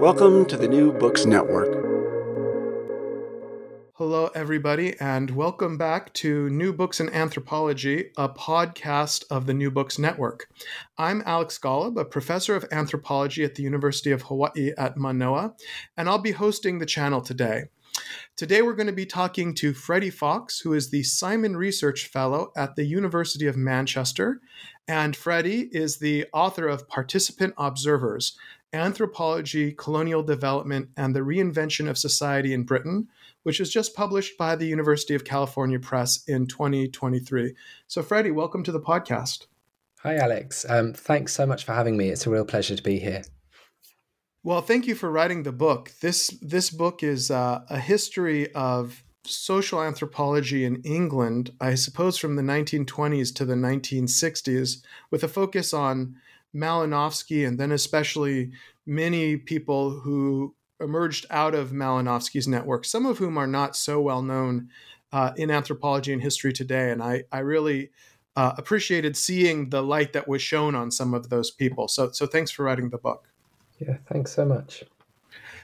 Welcome to the New Books Network. Hello, everybody, and welcome back to New Books in Anthropology, a podcast of the New Books Network. I'm Alex Golub, a professor of anthropology at the University of Hawaii at Manoa, and I'll be hosting the channel today. Today, we're going to be talking to Freddy Foks, who is the Simon Research Fellow at the University of Manchester. And Freddie is the author of Participant Observers Anthropology, Colonial Development, and the Reinvention of Society in Britain, which was just published by the University of California Press in 2023. So, Freddy, welcome to the podcast. Hi, Alex. Um, thanks so much for having me. It's a real pleasure to be here. Well, thank you for writing the book. This this book is uh, a history of social anthropology in England, I suppose from the 1920s to the 1960s, with a focus on Malinowski and then especially many people who emerged out of Malinowski's network, some of whom are not so well known uh, in anthropology and history today. And I, I really uh, appreciated seeing the light that was shown on some of those people. So, so thanks for writing the book. Yeah, thanks so much.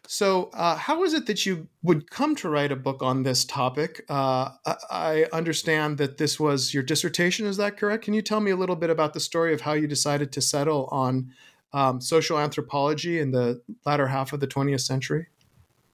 So, uh, how is it that you would come to write a book on this topic? Uh, I understand that this was your dissertation. Is that correct? Can you tell me a little bit about the story of how you decided to settle on um, social anthropology in the latter half of the 20th century?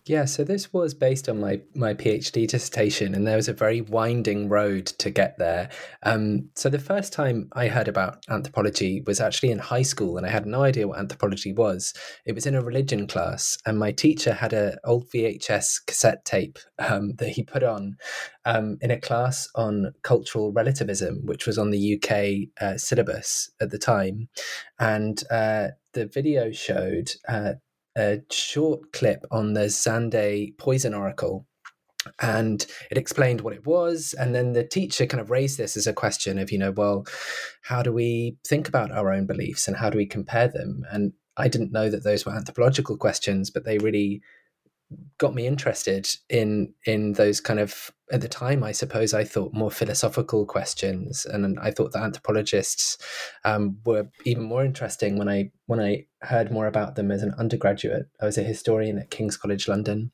Yeah, so this was based on my my PhD dissertation, and there was a very winding road to get there. Um, so the first time I heard about anthropology was actually in high school, and I had no idea what anthropology was. It was in a religion class, and my teacher had an old VHS cassette tape um, that he put on um, in a class on cultural relativism, which was on the UK uh, syllabus at the time, and uh, the video showed uh, a short clip on the Zande poison oracle and it explained what it was and then the teacher kind of raised this as a question of you know well how do we think about our own beliefs and how do we compare them? And i didn't know that those were anthropological questions but they really got me interested in in those kind of at the time i suppose i thought more philosophical questions and i thought that anthropologists um, were even more interesting when i when i heard more about them as an undergraduate i was a historian at king's college london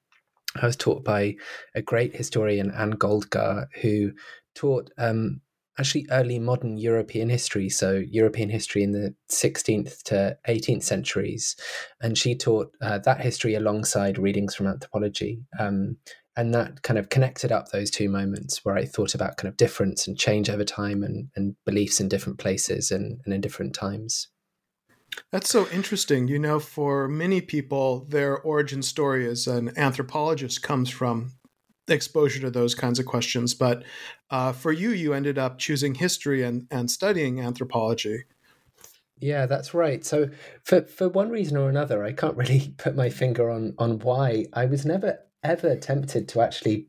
i was taught by a great historian anne goldgar who taught um, actually early modern European history, so European history in the 16th to 18th centuries. And she taught uh, that history alongside readings from anthropology. Um, and that kind of connected up those two moments where I thought about kind of difference and change over time and, and beliefs in different places and, and in different times. That's so interesting. You know, for many people, their origin story as an anthropologist comes from exposure to those kinds of questions. But uh, for you, you ended up choosing history and, and studying anthropology. Yeah, that's right. So for for one reason or another, I can't really put my finger on on why I was never ever tempted to actually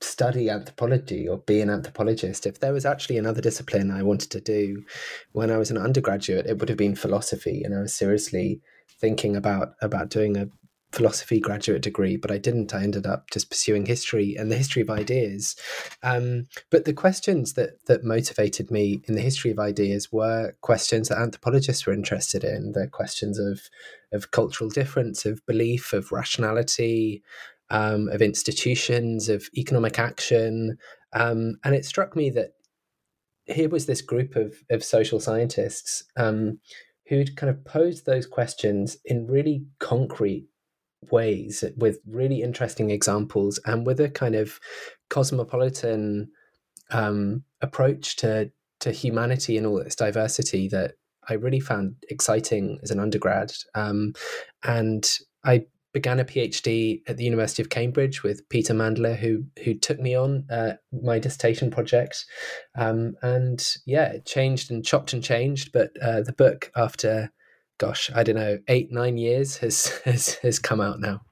study anthropology or be an anthropologist. If there was actually another discipline I wanted to do when I was an undergraduate, it would have been philosophy, and I was seriously thinking about about doing a philosophy graduate degree, but I didn't. I ended up just pursuing history and the history of ideas. Um, but the questions that that motivated me in the history of ideas were questions that anthropologists were interested in. The questions of of cultural difference, of belief, of rationality, um, of institutions, of economic action. Um, and it struck me that here was this group of of social scientists um, who'd kind of posed those questions in really concrete ways with really interesting examples and with a kind of cosmopolitan um, approach to to humanity and all its diversity that I really found exciting as an undergrad. Um, and I began a PhD at the University of Cambridge with Peter Mandler, who who took me on uh, my dissertation project. Um, and yeah, it changed and chopped and changed. But uh, the book, after gosh, I don't know, eight nine years, has has has come out now.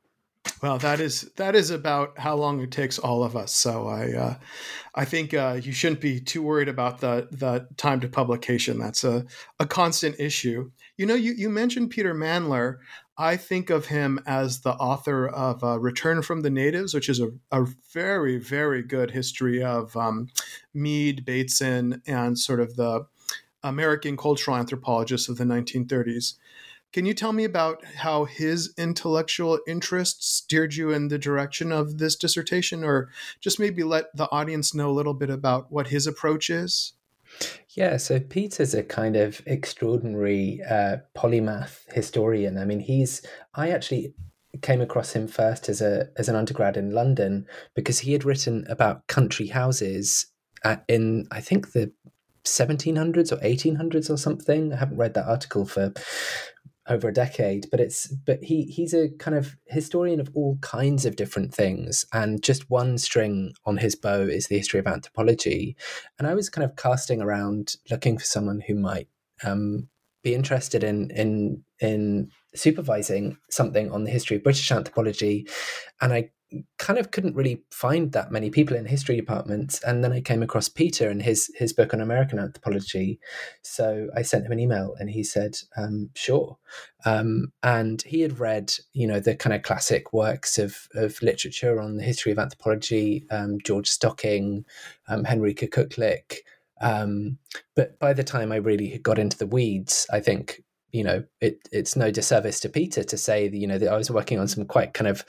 Well, that is that is about how long it takes all of us. So I uh, I think uh, you shouldn't be too worried about the the time to publication. That's a, a constant issue. You know, you, you mentioned Peter Mandler. I think of him as the author of uh, Return from the Natives, which is a, a very, very good history of um, Mead, Bateson, and sort of the American cultural anthropologists of the 1930s. Can you tell me about how his intellectual interests steered you in the direction of this dissertation, or just maybe let the audience know a little bit about what his approach is? Yeah, so Peter's a kind of extraordinary uh, polymath historian. I mean, he's I actually came across him first as a as an undergrad in London because he had written about country houses at, in I think the 1700s or 1800s or something. I haven't read that article for over a decade but it's but he he's a kind of historian of all kinds of different things and just one string on his bow is the history of anthropology. And i was kind of casting around looking for someone who might um, be interested in in in supervising something on the history of british anthropology. And i kind of couldn't really find that many people in history departments and then i came across peter and his his book on american anthropology. So i sent him an email and he said um, sure. Um, and he had read you know the kind of classic works of of literature on the history of anthropology um, george stocking um, henrika kuklick. Um, but by the time i really got into the weeds i think you know, it, it's no disservice to Peter to say that, you know, that I was working on some quite kind of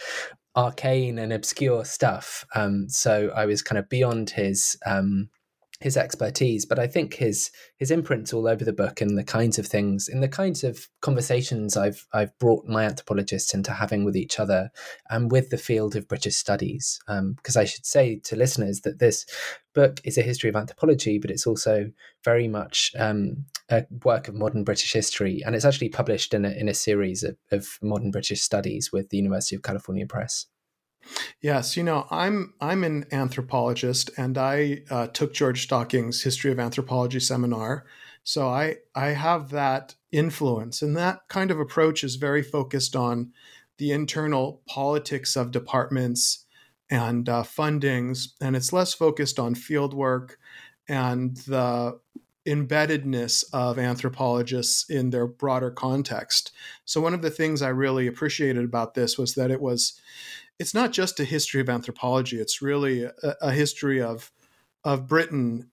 arcane and obscure stuff. Um, so I was kind of beyond his um, his expertise, but I think his his imprints all over the book and the kinds of things, in the kinds of conversations I've I've brought my anthropologists into having with each other and with the field of British studies. Because um, I should say to listeners that this book is a history of anthropology, but it's also very much um, a work of modern British history, and it's actually published in a in a series of, of modern British studies with the University of California Press. Yes, you know, I'm I'm an anthropologist, and I uh, took George Stocking's History of Anthropology seminar, so I I have that influence, and that kind of approach is very focused on the internal politics of departments and uh, fundings, and it's less focused on field work and the embeddedness of anthropologists in their broader context. So one of the things I really appreciated about this was that it was it's not just a history of anthropology. It's really a, a history of of Britain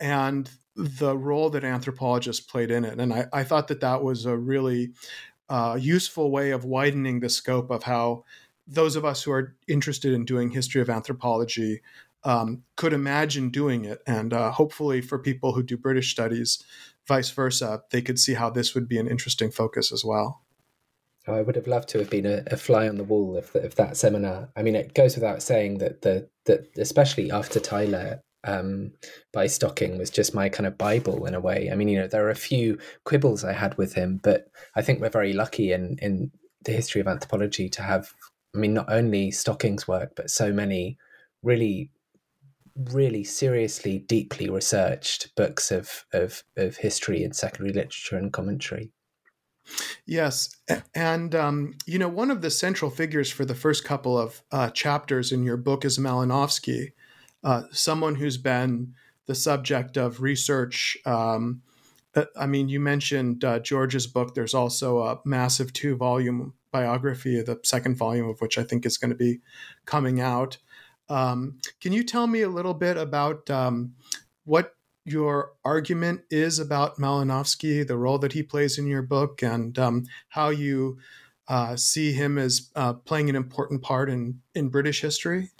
and the role that anthropologists played in it. And I, I thought that that was a really uh, useful way of widening the scope of how those of us who are interested in doing history of anthropology um, could imagine doing it. And uh, hopefully, for people who do British studies, vice versa, they could see how this would be an interesting focus as well. I would have loved to have been a, a fly on the wall of, the, of that seminar. I mean, it goes without saying that the that especially after Tylor um, by Stocking was just my kind of Bible in a way. I mean, you know, there are a few quibbles I had with him, but I think we're very lucky in in the history of anthropology to have. I mean, not only Stocking's work, but so many really, really seriously, deeply researched books of of of history and secondary literature and commentary. Yes, and um, you know one of the central figures for the first couple of uh, chapters in your book is Malinowski, uh, someone who's been the subject of research. Um, uh, I mean, you mentioned uh, George's book. There's also a massive two-volume biography, the second volume of which I think is going to be coming out. Um, can you tell me a little bit about um, what your argument is about Malinowski, the role that he plays in your book, and um, how you uh, see him as uh, playing an important part in, in British history?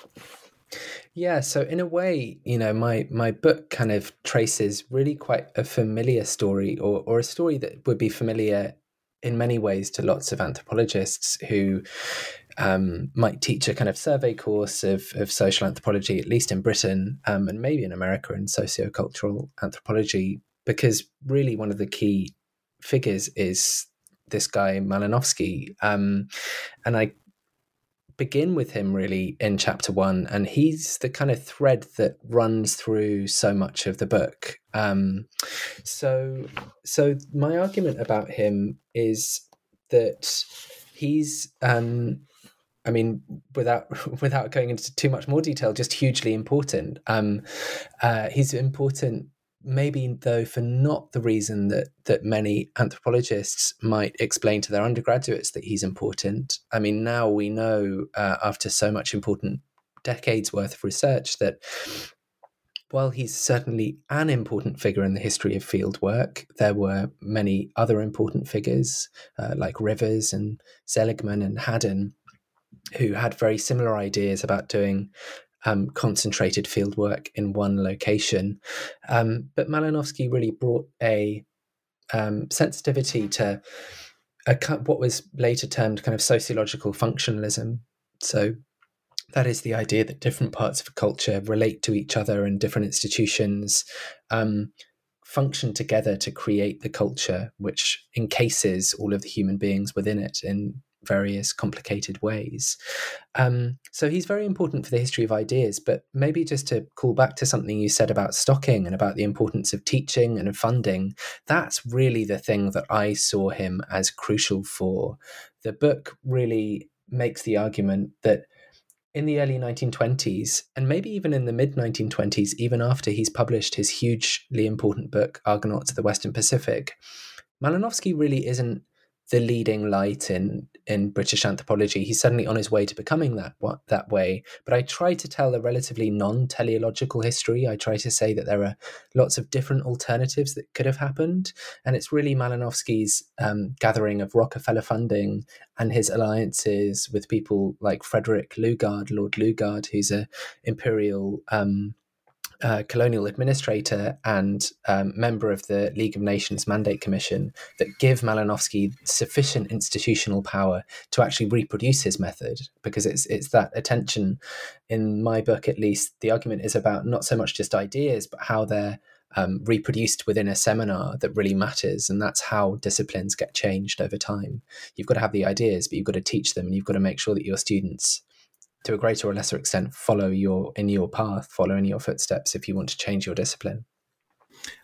Yeah, so in a way, you know, my my book kind of traces really quite a familiar story, or or a story that would be familiar in many ways to lots of anthropologists who um, might teach a kind of survey course of, of social anthropology, at least in Britain um, and maybe in America in sociocultural anthropology, because really one of the key figures is this guy Malinowski. Um, and I begin with him really in chapter one, and he's the kind of thread that runs through so much of the book. Um, so, so my argument about him is that he's um, I mean, without without going into too much more detail, just hugely important. Um, uh, he's important, maybe though, for not the reason that that many anthropologists might explain to their undergraduates that he's important. I mean, now we know uh, after so much important decades worth of research that while he's certainly an important figure in the history of field work, there were many other important figures uh, like Rivers and Seligman and Haddon who had very similar ideas about doing um, concentrated field work in one location. Um, but Malinowski really brought a um, sensitivity to a, what was later termed kind of sociological functionalism. So that is the idea that different parts of a culture relate to each other and different institutions um, function together to create the culture which encases all of the human beings within it in various complicated ways. Um, so he's very important for the history of ideas. But maybe just to call back to something you said about stocking and about the importance of teaching and of funding, that's really the thing that I saw him as crucial for. The book really makes the argument that in the early 1920s, and maybe even in the mid 1920s, even after he's published his hugely important book, Argonauts of the Western Pacific, Malinowski really isn't the leading light in in British anthropology. He's suddenly on his way to becoming that that way. But I try to tell a relatively non-teleological history. I try to say that there are lots of different alternatives that could have happened, and it's really Malinowski's um, gathering of Rockefeller funding and his alliances with people like Frederick Lugard, Lord Lugard, who's a imperial um, uh, colonial administrator and um, member of the League of Nations Mandate Commission that give Malinowski sufficient institutional power to actually reproduce his method, because it's it's that attention, in my book at least, the argument is about not so much just ideas, but how they're um, reproduced within a seminar that really matters, and that's how disciplines get changed over time. You've got to have the ideas, but you've got to teach them, and you've got to make sure that your students to a greater or lesser extent follow your in your path follow in your footsteps if you want to change your discipline.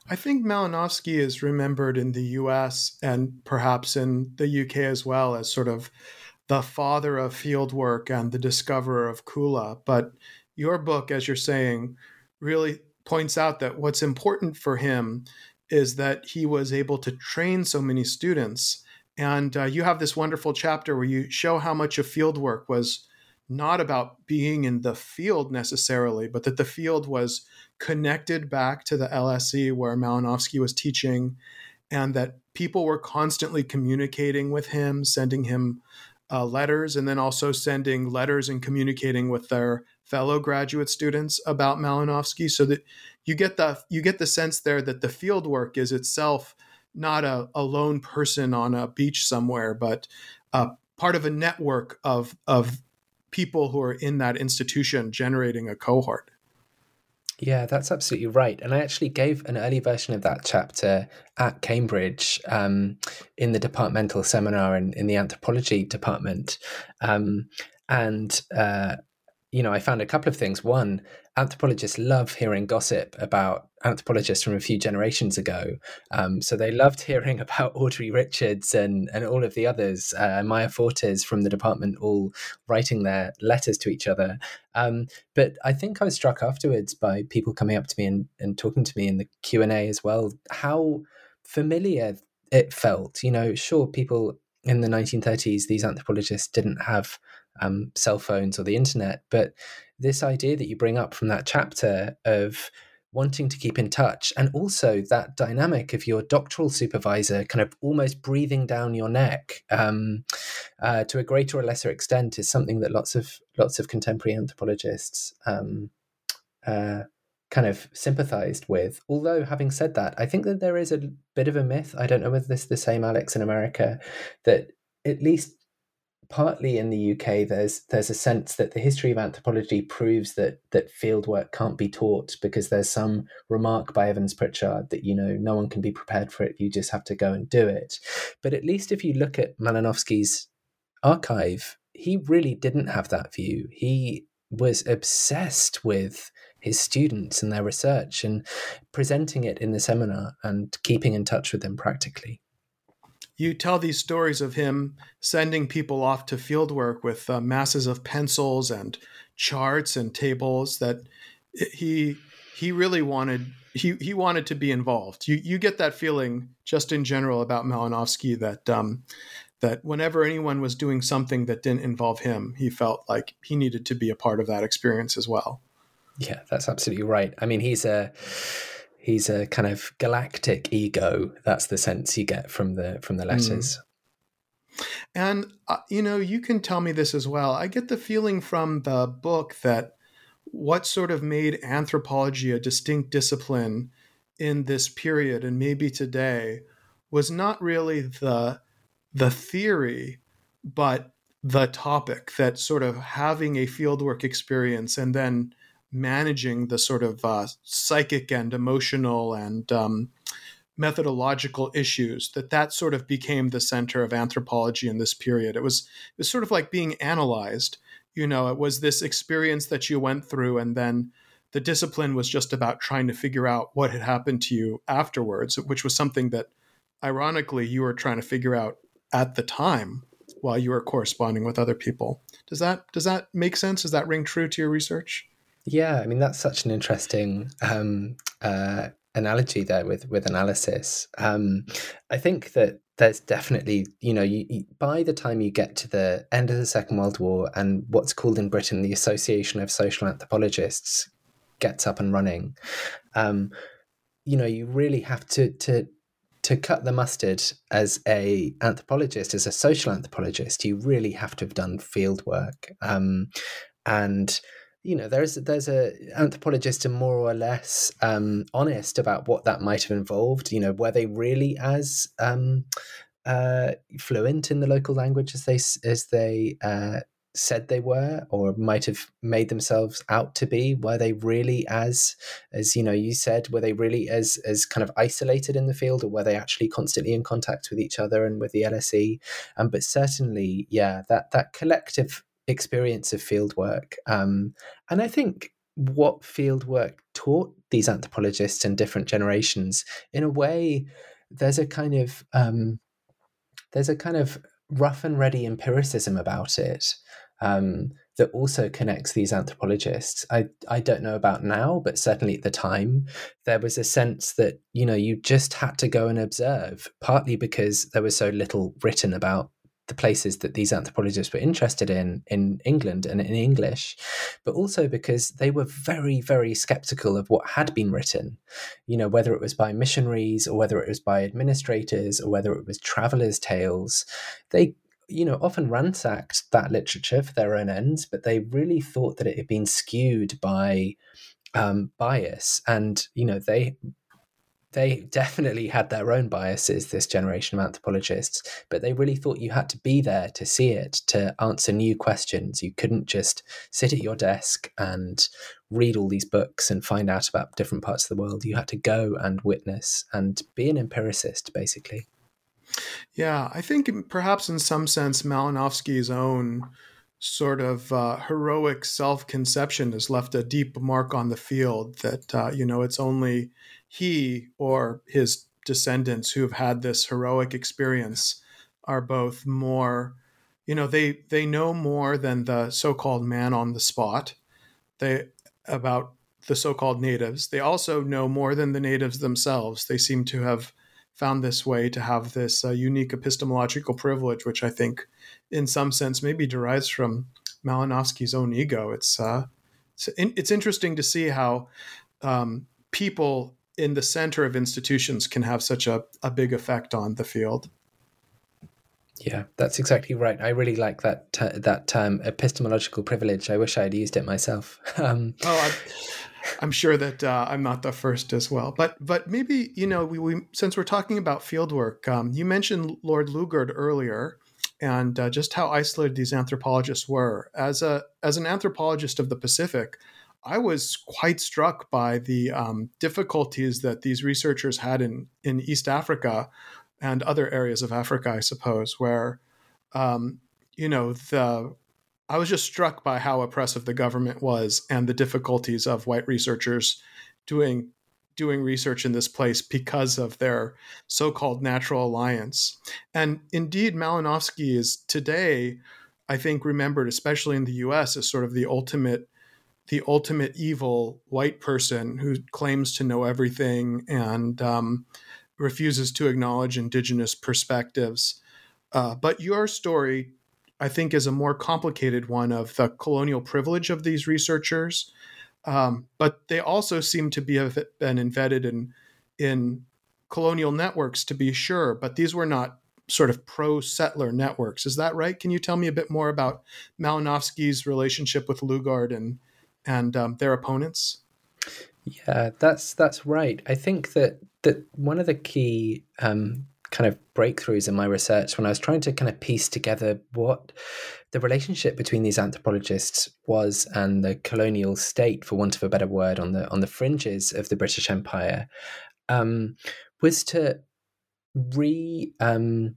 I think malinowski is remembered in the us and perhaps in the uk as well as sort of the father of fieldwork and the discoverer of kula. But your book as you're saying really points out that what's important for him is that he was able to train so many students. And uh, you have this wonderful chapter where you show how much of fieldwork was not about being in the field necessarily, but that the field was connected back to the LSE where Malinowski was teaching, and that people were constantly communicating with him, sending him uh, letters, and then also sending letters and communicating with their fellow graduate students about Malinowski, so that you get the you get the sense there that the field work is itself not a, a lone person on a beach somewhere, but uh, part of a network of of people who are in that institution generating a cohort. Yeah, that's absolutely right. And I actually gave an early version of that chapter at Cambridge um, in the departmental seminar in, in the anthropology department. Um, and, uh, you know, I found a couple of things. One, anthropologists love hearing gossip about anthropologists from a few generations ago. Um, so they loved hearing about Audrey Richards and, and all of the others, uh, Meyer Fortes from the department, all writing their letters to each other. Um, but I think I was struck afterwards by people coming up to me and, and talking to me in the Q&A as well, how familiar it felt. You know, sure, people in the 1930s, these anthropologists didn't have um, cell phones or the internet, but this idea that you bring up from that chapter of wanting to keep in touch and also that dynamic of your doctoral supervisor kind of almost breathing down your neck um, uh, to a greater or lesser extent is something that lots of lots of contemporary anthropologists um, uh, kind of sympathized with. Although having said that i think that there is a bit of a myth i don't know whether this is the same alex in america that at least partly in the UK, there's there's a sense that the history of anthropology proves that that fieldwork can't be taught because there's some remark by Evans Pritchard that you know no one can be prepared for it. You just have to go and do it. But at least if you look at Malinowski's archive, he really didn't have that view. He was obsessed with his students and their research and presenting it in the seminar and keeping in touch with them practically you tell these stories of him sending people off to fieldwork with uh, masses of pencils and charts and tables that he he really wanted he he wanted to be involved. You you get that feeling just in general about Malinowski that um, that whenever anyone was doing something that didn't involve him, he felt like he needed to be a part of that experience as well. Yeah, that's absolutely right. I mean, he's a he's a kind of galactic ego. That's the sense you get from the from the hmm. letters. Mm. And uh, you know, you can tell me this as well. I get the feeling from the book that what sort of made anthropology a distinct discipline in this period and maybe today was not really the the theory, but the topic that sort of having a fieldwork experience and then managing the sort of uh, psychic and emotional and um, methodological issues that that sort of became the center of anthropology in this period. It was it was sort of like being analyzed. You know it was this experience that you went through and then the discipline was just about trying to figure out what had happened to you afterwards which was something that ironically you were trying to figure out at the time while you were corresponding with other people. Does that does that make sense? Does that ring true to your research yeah, I mean that's such an interesting um, uh, analogy there with with analysis. Um, I think that there's definitely you know you, you, by the time you get to the end of the Second World War and what's called in Britain the Association of Social Anthropologists gets up and running, um, you know you really have to to to cut the mustard as a anthropologist, as a social anthropologist, you really have to have done field work. Um, and you know there's there's a anthropologists are more or less um, honest about what that might have involved. You know were they really as um, uh, fluent in the local language as they as they uh, said they were or might have made themselves out to be? Were they really as as you know you said were they really as as kind of isolated in the field or were they actually constantly in contact with each other and with the LSE um, but certainly yeah that that collective experience of fieldwork. Um, and I think what fieldwork taught these anthropologists and different generations, in a way, there's a kind of um, there's a kind of rough and ready empiricism about it um, that also connects these anthropologists. I I don't know about now, but certainly at the time, there was a sense that you know you just had to go and observe, partly because there was so little written about the places that these anthropologists were interested in in England and in English, but also because they were very, very skeptical of what had been written. You know, whether it was by missionaries or whether it was by administrators or whether it was travelers' tales, they you know often ransacked that literature for their own ends, but they really thought that it had been skewed by um, bias, and you know they they definitely had their own biases, this generation of anthropologists, but they really thought you had to be there to see it, to answer new questions. You couldn't just sit at your desk and read all these books and find out about different parts of the world. You had to go and witness and be an empiricist, basically. Yeah, I think perhaps in some sense, Malinowski's own sort of uh, heroic self conception has left a deep mark on the field that, uh, you know, it's only he or his descendants who have had this heroic experience are both more you know they they know more than the so-called man on the spot. They about the so-called natives. They also know more than the natives themselves. They seem to have found this way to have this uh, unique epistemological privilege which i think in some sense maybe derives from malinowski's own ego. It's uh, it's, it's interesting to see how um, people in the center of institutions can have such a, a big effect on the field. Yeah, that's exactly right. I really like that ter- that term, epistemological privilege. I wish I had used it myself. Um, oh, I'm, I'm, sure that uh, I'm not the first as well. But but maybe you know we, we since we're talking about fieldwork, um, you mentioned Lord Lugard earlier, and uh, just how isolated these anthropologists were. As a as an anthropologist of the Pacific, I was quite struck by the um, difficulties that these researchers had in in East Africa and other areas of Africa, I suppose, where um, you know the I was just struck by how oppressive the government was and the difficulties of white researchers doing doing research in this place because of their so-called natural alliance. And indeed, Malinowski is today, I think, remembered, especially in the U.S., as sort of the ultimate the ultimate evil white person who claims to know everything and um, refuses to acknowledge indigenous perspectives. Uh, but your story I think, is a more complicated one of the colonial privilege of these researchers. Um, but they also seem to be have been embedded in in colonial networks, to be sure. But these were not sort of pro settler networks. Is that right? Can you tell me a bit more about Malinowski's relationship with Lugard and and um, their opponents? Yeah, that's that's right. I think that that one of the key um, kind of breakthroughs in my research when I was trying to kind of piece together what the relationship between these anthropologists was and the colonial state, for want of a better word, on the on the fringes of the British Empire, um, was to re um,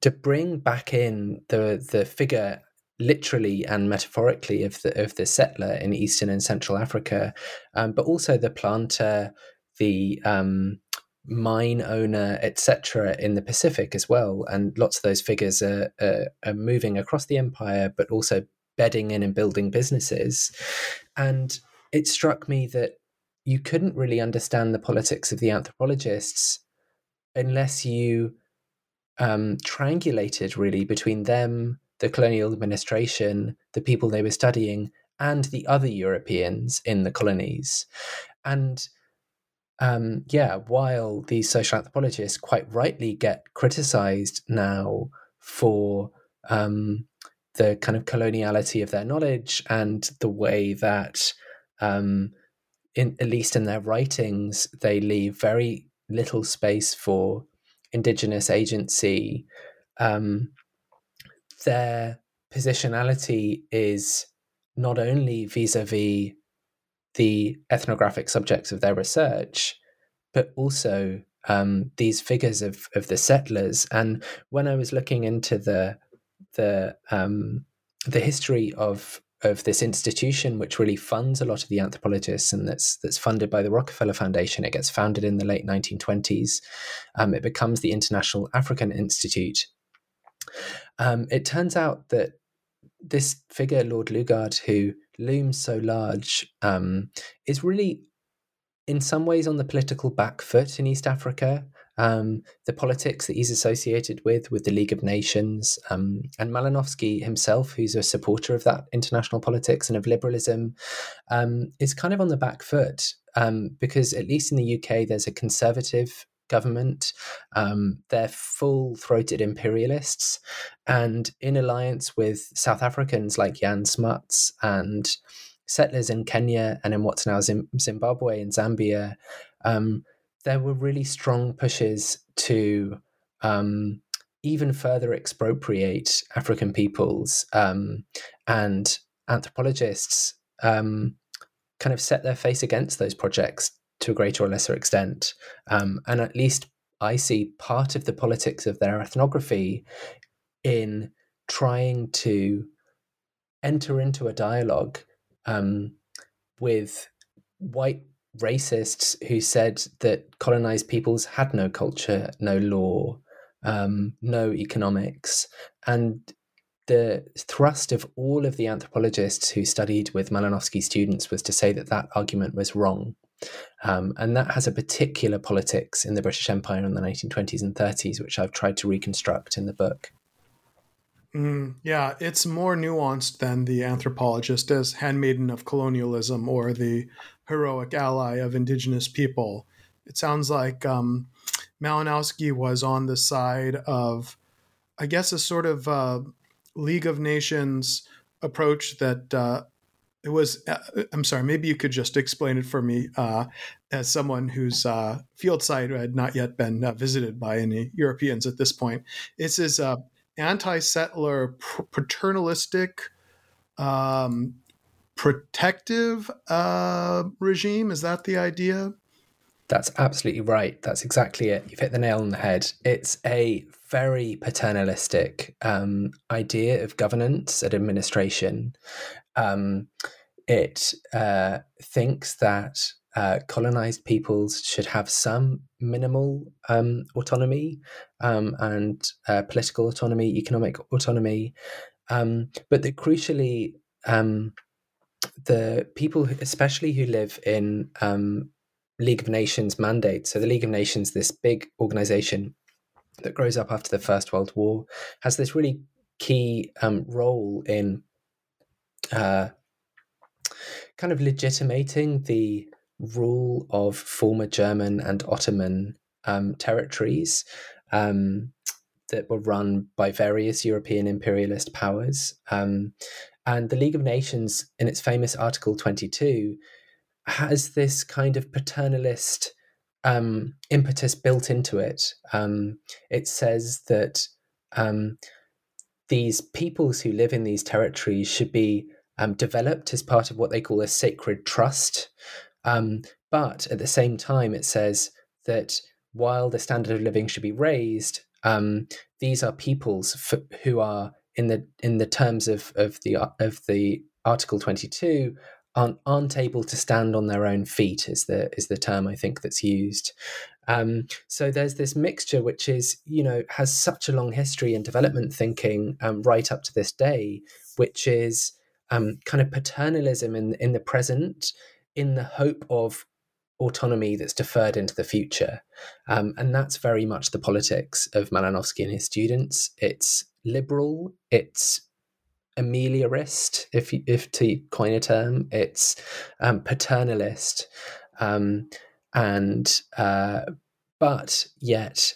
to bring back in the the figure literally and metaphorically of the of the settler in eastern and central Africa, um, but also the planter, the um, mine owner, etc., in the Pacific as well. And lots of those figures are, are, are, moving across the empire, but also bedding in and building businesses. And it struck me that you couldn't really understand the politics of the anthropologists unless you um, triangulated really between them, the colonial administration, the people they were studying, and the other Europeans in the colonies. And um, yeah, while these social anthropologists quite rightly get criticized now for um, the kind of coloniality of their knowledge and the way that, um, in, at least in their writings, they leave very little space for indigenous agency. Um, their positionality is not only vis a vis the ethnographic subjects of their research, but also um, these figures of of the settlers. And when I was looking into the the um, the history of of this institution, which really funds a lot of the anthropologists, and that's that's funded by the Rockefeller Foundation. It gets founded in the late 1920s. Um, it becomes the International African Institute. Um, it turns out that this figure, Lord Lugard, who looms so large, um, is really, in some ways, on the political back foot in East Africa. Um, the politics that he's associated with, with the League of Nations, um, and Malinowski himself, who's a supporter of that international politics and of liberalism, um, is kind of on the back foot um, because, at least in the UK, there's a conservative government. Um, they're full throated imperialists and in alliance with South Africans like Jan Smuts and settlers in Kenya and in what's now Zimbabwe and Zambia. Um, there were really strong pushes to um, even further expropriate African peoples um, and anthropologists um, kind of set their face against those projects to a greater or lesser extent. Um, and at least I see part of the politics of their ethnography in trying to enter into a dialogue um, with white racists who said that colonized peoples had no culture, no law, um, no economics. And the thrust of all of the anthropologists who studied with Malinowski students was to say that that argument was wrong. Um, and that has a particular politics in the British Empire in the 1920s and 30s, which I've tried to reconstruct in the book. Mm, yeah, it's more nuanced than the anthropologist as handmaiden of colonialism or the heroic ally of indigenous people. It sounds like um, Malinowski was on the side of, I guess, a sort of uh, League of Nations approach that uh, it was uh, i'm sorry maybe you could just explain it for me uh, as someone whose uh, field site had not yet been uh, visited by any europeans at this point this is uh, anti-settler, paternalistic, um, protective uh, regime. Is that the idea? That's absolutely right. That's exactly it. You've hit the nail on the head. It's a very paternalistic um, idea of governance and administration. Um, it uh, thinks that uh, colonized peoples should have some minimal um, autonomy um, and uh, political autonomy, economic autonomy, um, but that crucially, um, the people, especially who live in um, League of Nations mandate. So the League of Nations, this big organization that grows up after the First World War, has this really key um, role in uh, kind of legitimating the rule of former German and Ottoman um, territories um, that were run by various European imperialist powers. Um, and the League of Nations, in its famous Article 22, has this kind of paternalist um, impetus built into it. Um, it says that um, these peoples who live in these territories should be um, developed as part of what they call a sacred trust. Um, but at the same time, it says that while the standard of living should be raised, um, these are peoples f- who are in the in the terms of of the of the Article Twenty Two aren't aren't able to stand on their own feet is the is the term I think that's used. Um, so there's this mixture which is you know has such a long history in development thinking um, right up to this day, which is um, kind of paternalism in in the present, in the hope of autonomy that's deferred into the future, um, and that's very much the politics of Malinowski and his students. It's liberal, it's ameliorist, if if to coin a term, it's um, paternalist, um, and uh, but yet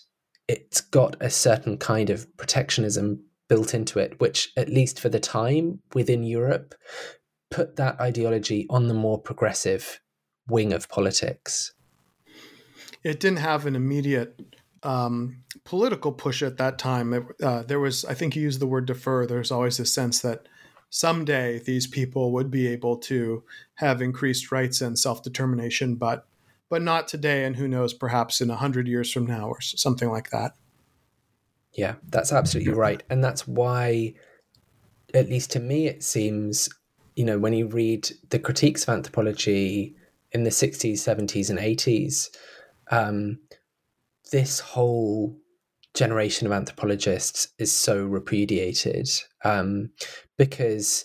it's got a certain kind of protectionism built into it, which at least for the time within Europe put that ideology on the more progressive wing of politics. It didn't have an immediate um, political push at that time. Uh, there was, I think you used the word defer. There's always a sense that someday these people would be able to have increased rights and self determination, but but not today. And who knows, perhaps in a hundred years from now or something like that. Yeah, that's absolutely right, and that's why, at least to me, it seems, you know, when you read the critiques of anthropology in the 60s, 70s, and 80s, um, this whole generation of anthropologists is so repudiated um, because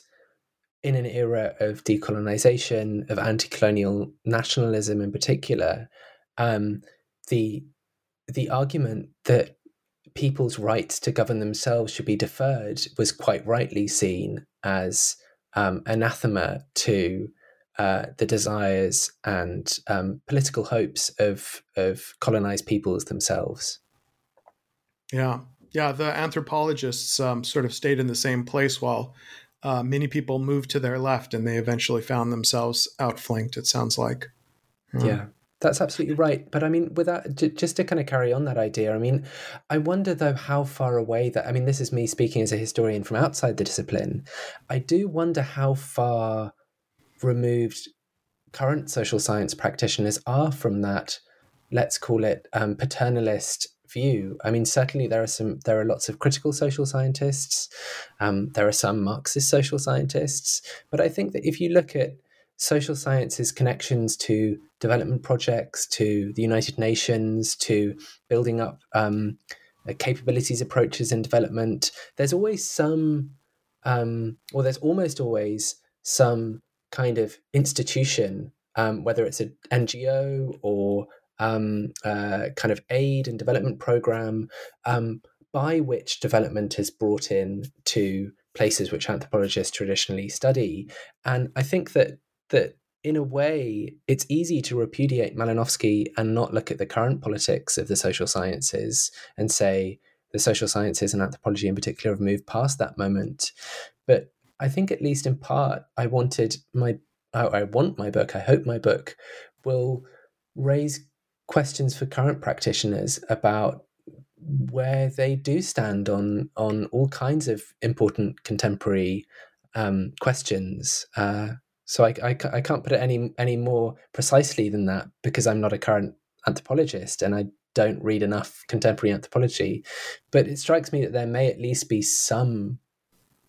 in an era of decolonization, of anti-colonial nationalism in particular, um, the the argument that people's rights to govern themselves should be deferred was quite rightly seen as um, anathema to uh, the desires and um, political hopes of of colonized peoples themselves. Yeah, yeah. The anthropologists um, sort of stayed in the same place while uh, many people moved to their left, and they eventually found themselves outflanked. It sounds like. Hmm. Yeah. That's absolutely right. But I mean, without just to kind of carry on that idea, I mean, I wonder though how far away that. I mean, this is me speaking as a historian from outside the discipline. I do wonder how far removed current social science practitioners are from that, let's call it um, paternalist view. I mean, certainly there are some, there are lots of critical social scientists. Um, there are some Marxist social scientists, but I think that if you look at social sciences connections to development projects, to the United Nations, to building up um, capabilities approaches in development, there's always some, um, or there's almost always some kind of institution, um, whether it's an NGO or um, uh, kind of aid and development program, um, by which development is brought in to places which anthropologists traditionally study. And I think that that in a way, it's easy to repudiate Malinowski and not look at the current politics of the social sciences and say the social sciences and anthropology in particular have moved past that moment. But I think at least in part, I wanted my, I want my book, I hope my book will raise questions for current practitioners about where they do stand on on all kinds of important contemporary um, questions. Uh, so I, I, I can't put it any any more precisely than that because I'm not a current anthropologist and I don't read enough contemporary anthropology. But it strikes me that there may at least be some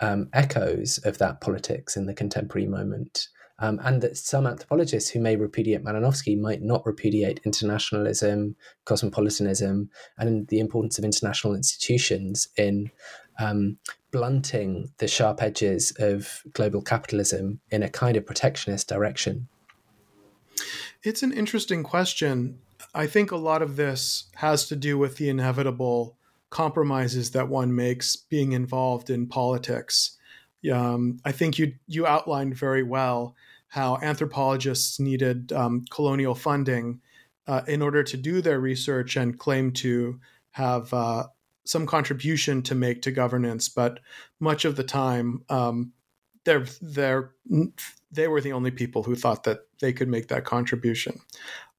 um, echoes of that politics in the contemporary moment. Um, and that some anthropologists who may repudiate Malinowski might not repudiate internationalism, cosmopolitanism, and the importance of international institutions in um, blunting the sharp edges of global capitalism in a kind of protectionist direction. It's an interesting question. I think a lot of this has to do with the inevitable compromises that one makes being involved in politics. Um, I think you you outlined very well how anthropologists needed um, colonial funding uh, in order to do their research and claim to have uh, some contribution to make to governance, but much of the time, um, they're they're they were the only people who thought that they could make that contribution.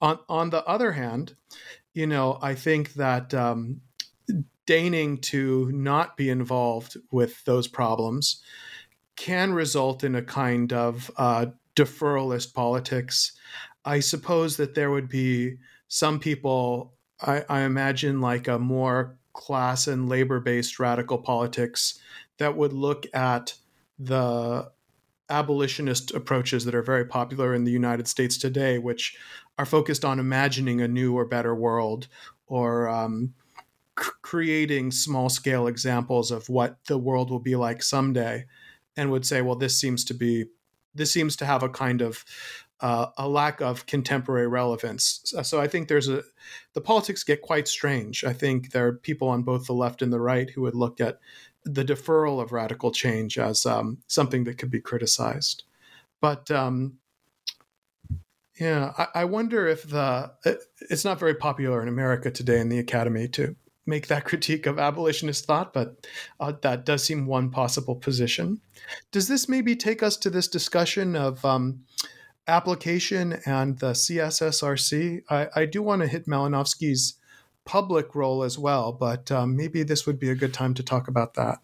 On on the other hand, you know, I think that um, deigning to not be involved with those problems can result in a kind of uh, deferralist politics. I suppose that there would be some people, I, I imagine, like a more class and labor based radical politics that would look at the abolitionist approaches that are very popular in the United States today, which are focused on imagining a new or better world or um, c- creating small scale examples of what the world will be like someday, and would say, well, this seems to be this seems to have a kind of uh, a lack of contemporary relevance. So I think there's a the politics get quite strange. I think there are people on both the left and the right who would look at the deferral of radical change as um, something that could be criticized. But um, yeah, I, I, wonder if the it, it's not very popular in America today in the academy to make that critique of abolitionist thought, but uh, that does seem one possible position. Does this maybe take us to this discussion of um, application and the CSSRC? I, I do want to hit Malinowski's public role as well, but um, maybe this would be a good time to talk about that.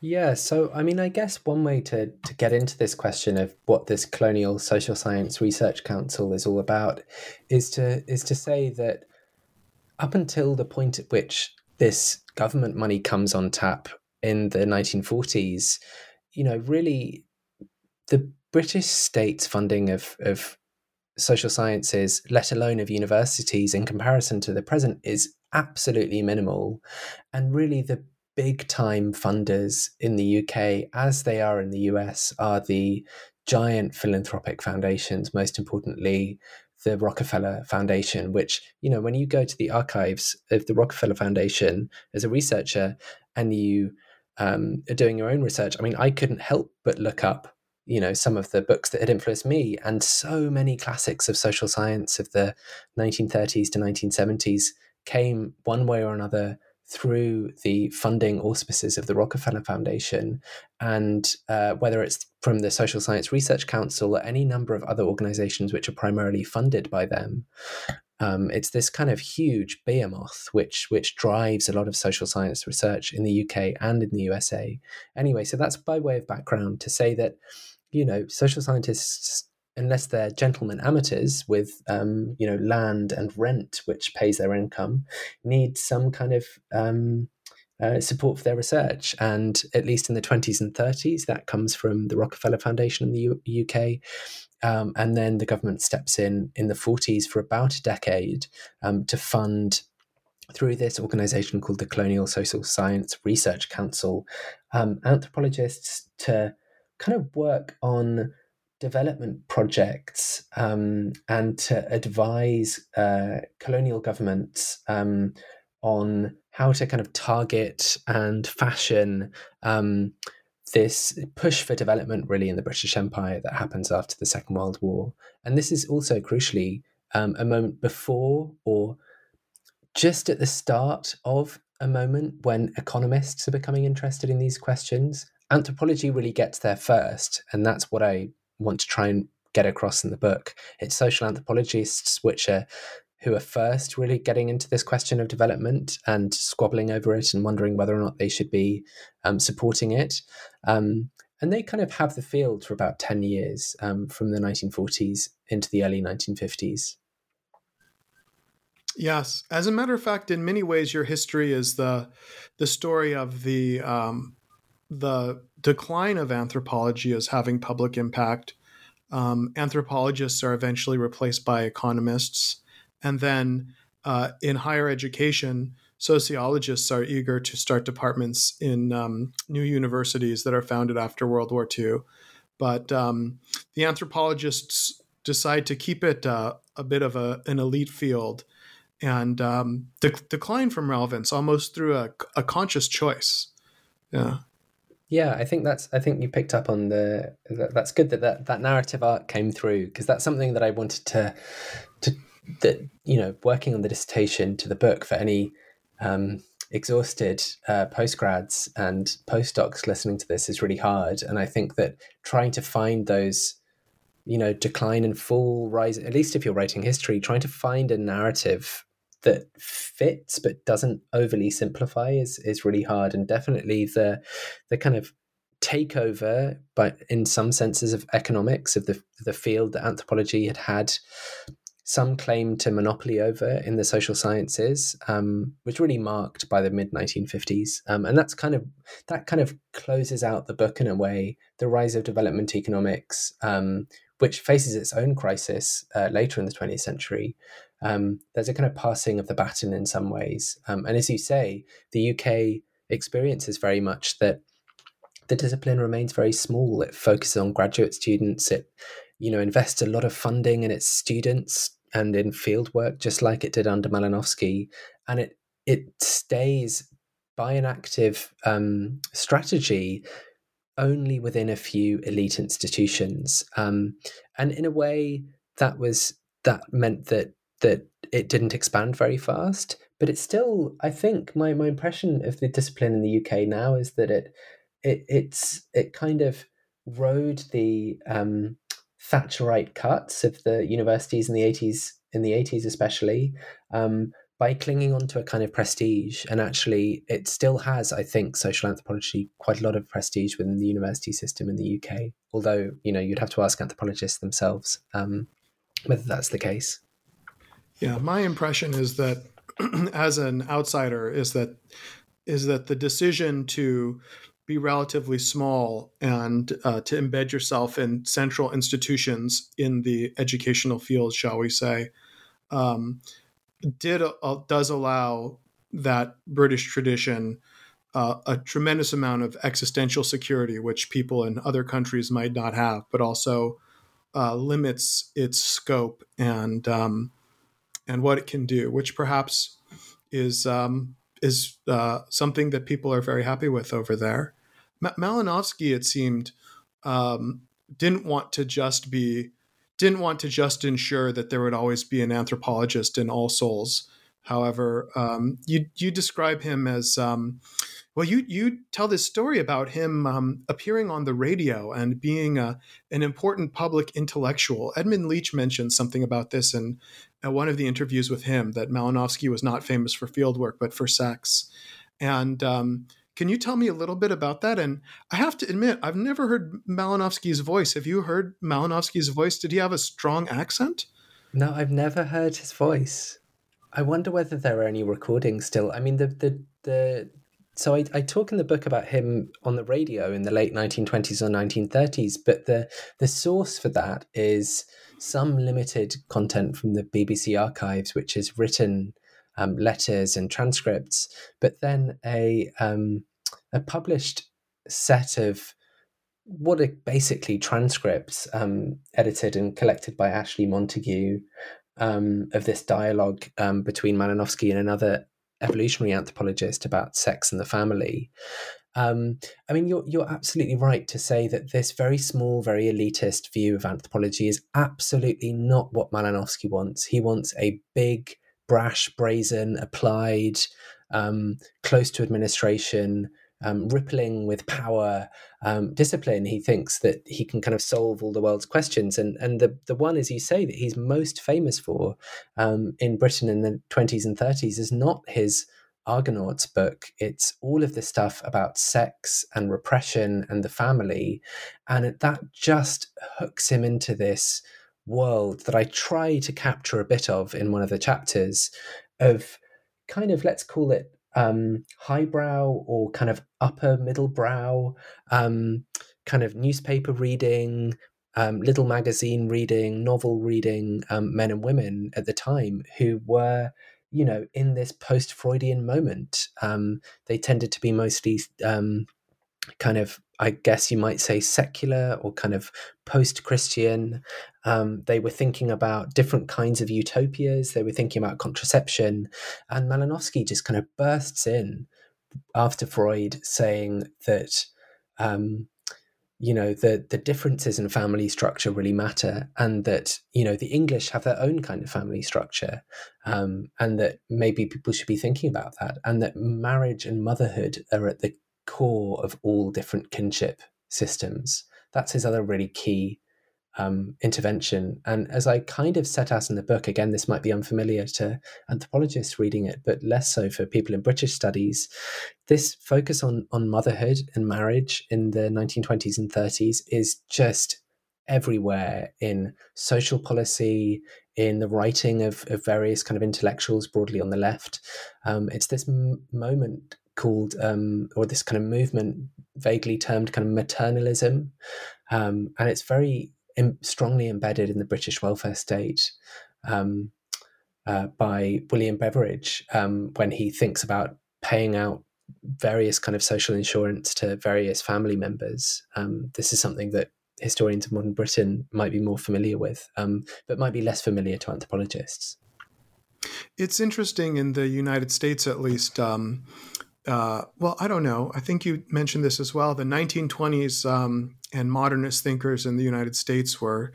Yeah, so I mean, I guess one way to, to get into this question of what this Colonial Social Science Research Council is all about is to is to say that up until the point at which this government money comes on tap in the 1940s, you know, really the British state's funding of, of social sciences, let alone of universities, in comparison to the present, is absolutely minimal. And really, the big time funders in the UK, as they are in the US, are the giant philanthropic foundations, most importantly, the Rockefeller Foundation, which, you know, when you go to the archives of the Rockefeller Foundation as a researcher and you um, are doing your own research, I mean, I couldn't help but look up, you know, some of the books that had influenced me and so many classics of social science of the 1930s to 1970s came one way or another through the funding auspices of the Rockefeller Foundation, and uh, whether it's from the Social Science Research Council or any number of other organizations which are primarily funded by them. Um, it's this kind of huge behemoth which which drives a lot of social science research in the UK and in the USA. Anyway, so that's by way of background to say that you know social scientists unless they're gentlemen amateurs with um, you know land and rent which pays their income need some kind of um, uh, support for their research. And at least in the 20s and 30s that comes from the rockefeller foundation in the U- uk um, and then the government steps in in the 40s for about a decade um, to fund through this organization called the colonial social science research council um, anthropologists to kind of work on development projects um, and to advise uh, colonial governments um, on how to kind of target and fashion um, this push for development really in the British Empire that happens after the Second World War. And this is also crucially um, a moment before or just at the start of a moment when economists are becoming interested in these questions. Anthropology really gets there first, and that's what I want to try and get across in the book. It's social anthropologists which are who are first really getting into this question of development and squabbling over it and wondering whether or not they should be um, supporting it. Um, and they kind of have the field for about 10 years um, from the 1940s into the early 1950s. Yes, as a matter of fact, in many ways, your history is the the story of the um, the decline of anthropology as having public impact. Um, anthropologists are eventually replaced by economists, and then uh, in higher education, sociologists are eager to start departments in um, new universities that are founded after World War II. But um, the anthropologists decide to keep it uh, a bit of a, an elite field and um, de- decline from relevance almost through a, a conscious choice. Yeah. Yeah, I think that's. I think you picked up on the. That, that's good that, that that narrative arc came through because that's something that I wanted to, to that you know working on the dissertation to the book for any um, exhausted uh, postgrads and postdocs listening to this is really hard, and I think that trying to find those you know decline and fall rise at least if you're writing history trying to find a narrative that fits but doesn't overly simplify is is really hard. And definitely the the kind of takeover but in some senses of economics of the the field that anthropology had had some claim to monopoly over in the social sciences um, was really marked by the mid 1950s um, and that's kind of that kind of closes out the book in a way the rise of development economics um, which faces its own crisis uh, later in the 20th century um, there's a kind of passing of the baton in some ways. Um, and as you say, the UK experience is very much that the discipline remains very small. It focuses on graduate students. It, you know, invests a lot of funding in its students and in field work, just like it did under Malinowski. And it it stays by an active um, strategy only within a few elite institutions. Um, and in a way, that was that meant that that it didn't expand very fast, but it's still. I think my my impression of the discipline in the UK now is that it it it's it kind of rode the um, Thatcherite cuts of the universities in the eighties in the eighties especially. Um, by clinging on to a kind of prestige. And actually, it still has, I think, social anthropology quite a lot of prestige within the university system in the UK. Although, you know, you'd have to ask anthropologists themselves um, whether that's the case. Yeah, my impression is that as an outsider is that is that the decision to be relatively small and uh, to embed yourself in central institutions in the educational field, shall we say, um, did uh, does allow that British tradition uh, a tremendous amount of existential security, which people in other countries might not have, but also uh, limits its scope and um, and what it can do, which perhaps is um, is uh, something that people are very happy with over there. Ma- Malinowski, it seemed, um, didn't want to just be didn't want to just ensure that there would always be an anthropologist in All Souls. However, um, you you describe him as um, well, you you tell this story about him um, appearing on the radio and being a, an important public intellectual. Edmund Leach mentioned something about this in one of the interviews with him that Malinowski was not famous for field work but for sex. And um, can you tell me a little bit about that? And I have to admit, I've never heard Malinowski's voice. Have you heard Malinowski's voice? Did he have a strong accent? No, I've never heard his voice. I wonder whether there are any recordings still. I mean, the the the so I, I, talk in the book about him on the radio in the late 1920s or 1930s, but the the source for that is some limited content from the BBC archives, which is written um, letters and transcripts, but then a um, a published set of what are basically transcripts um, edited and collected by Ashley Montagu um, of this dialogue um, between Malinowski and another evolutionary anthropologist about sex and the family. Um, I mean, you're you're absolutely right to say that this very small, very elitist view of anthropology is absolutely not what Malinowski wants. He wants a big, brash, brazen, applied, um, close to administration, um, rippling with power, um, discipline. He thinks that he can kind of solve all the world's questions. And and the the one, as you say, that he's most famous for um, in Britain in the twenties and thirties is not his Argonauts book. It's all of the stuff about sex and repression and the family, and that just hooks him into this world that I try to capture a bit of in one of the chapters of kind of let's call it um, highbrow or kind of upper middle brow, um, kind of newspaper reading, um, little magazine reading, novel reading um, men and women at the time who were, you know, in this post Freudian moment. Um, they tended to be mostly um, kind of I guess you might say secular or kind of post Christian. Um, they were thinking about different kinds of utopias. They were thinking about contraception. And Malinowski just kind of bursts in after Freud saying that. Um, you know the the differences in family structure really matter and that you know the english have their own kind of family structure um, and that maybe people should be thinking about that and that marriage and motherhood are at the core of all different kinship systems. That's his other really key um, intervention. And as I kind of set out in the book, again, this might be unfamiliar to anthropologists reading it, but less so for people in British studies. This focus on on motherhood and marriage in the 1920s and 30s is just everywhere in social policy, in the writing of, of various kind of intellectuals broadly on the left. Um, it's this m- moment called, um, or this kind of movement vaguely termed kind of maternalism. Um, and it's very Im- strongly embedded in the British welfare state um, uh, by William Beveridge um, when he thinks about paying out various kind of social insurance to various family members. Um, this is something that historians of modern Britain might be more familiar with, um, but might be less familiar to anthropologists. It's interesting in the United States, at least. Um, uh, well, I don't know. I think you mentioned this as well. The 1920s um, and modernist thinkers in the United States were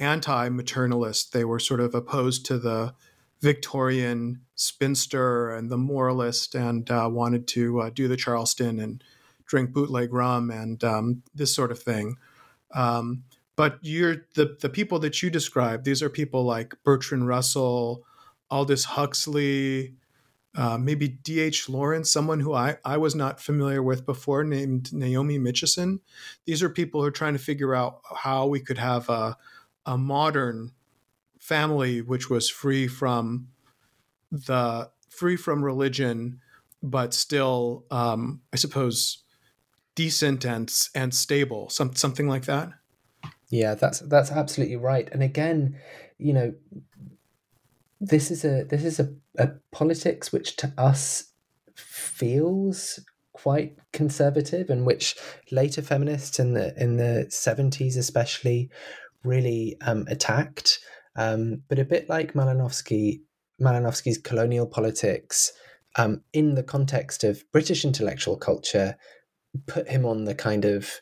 anti maternalist. They were sort of opposed to the Victorian spinster and the moralist and uh, wanted to uh, do the Charleston and drink bootleg rum and um, this sort of thing. Um, but you're the, the people that you describe, these are people like Bertrand Russell, Aldous Huxley, uh, maybe D.H. Lawrence, someone who I, I was not familiar with before, named Naomi Mitchison. These are people who are trying to figure out how we could have a, a modern family which was free from the free from religion, but still, um, I suppose, decent and and stable, some something like that. Yeah, that's that's absolutely right. And again, you know, this is a this is a, a politics which to us feels quite conservative and which later feminists in the in the 70s especially really um, attacked. Um, but a bit like Malinowski Malinowski's colonial politics um, in the context of British intellectual culture put him on the kind of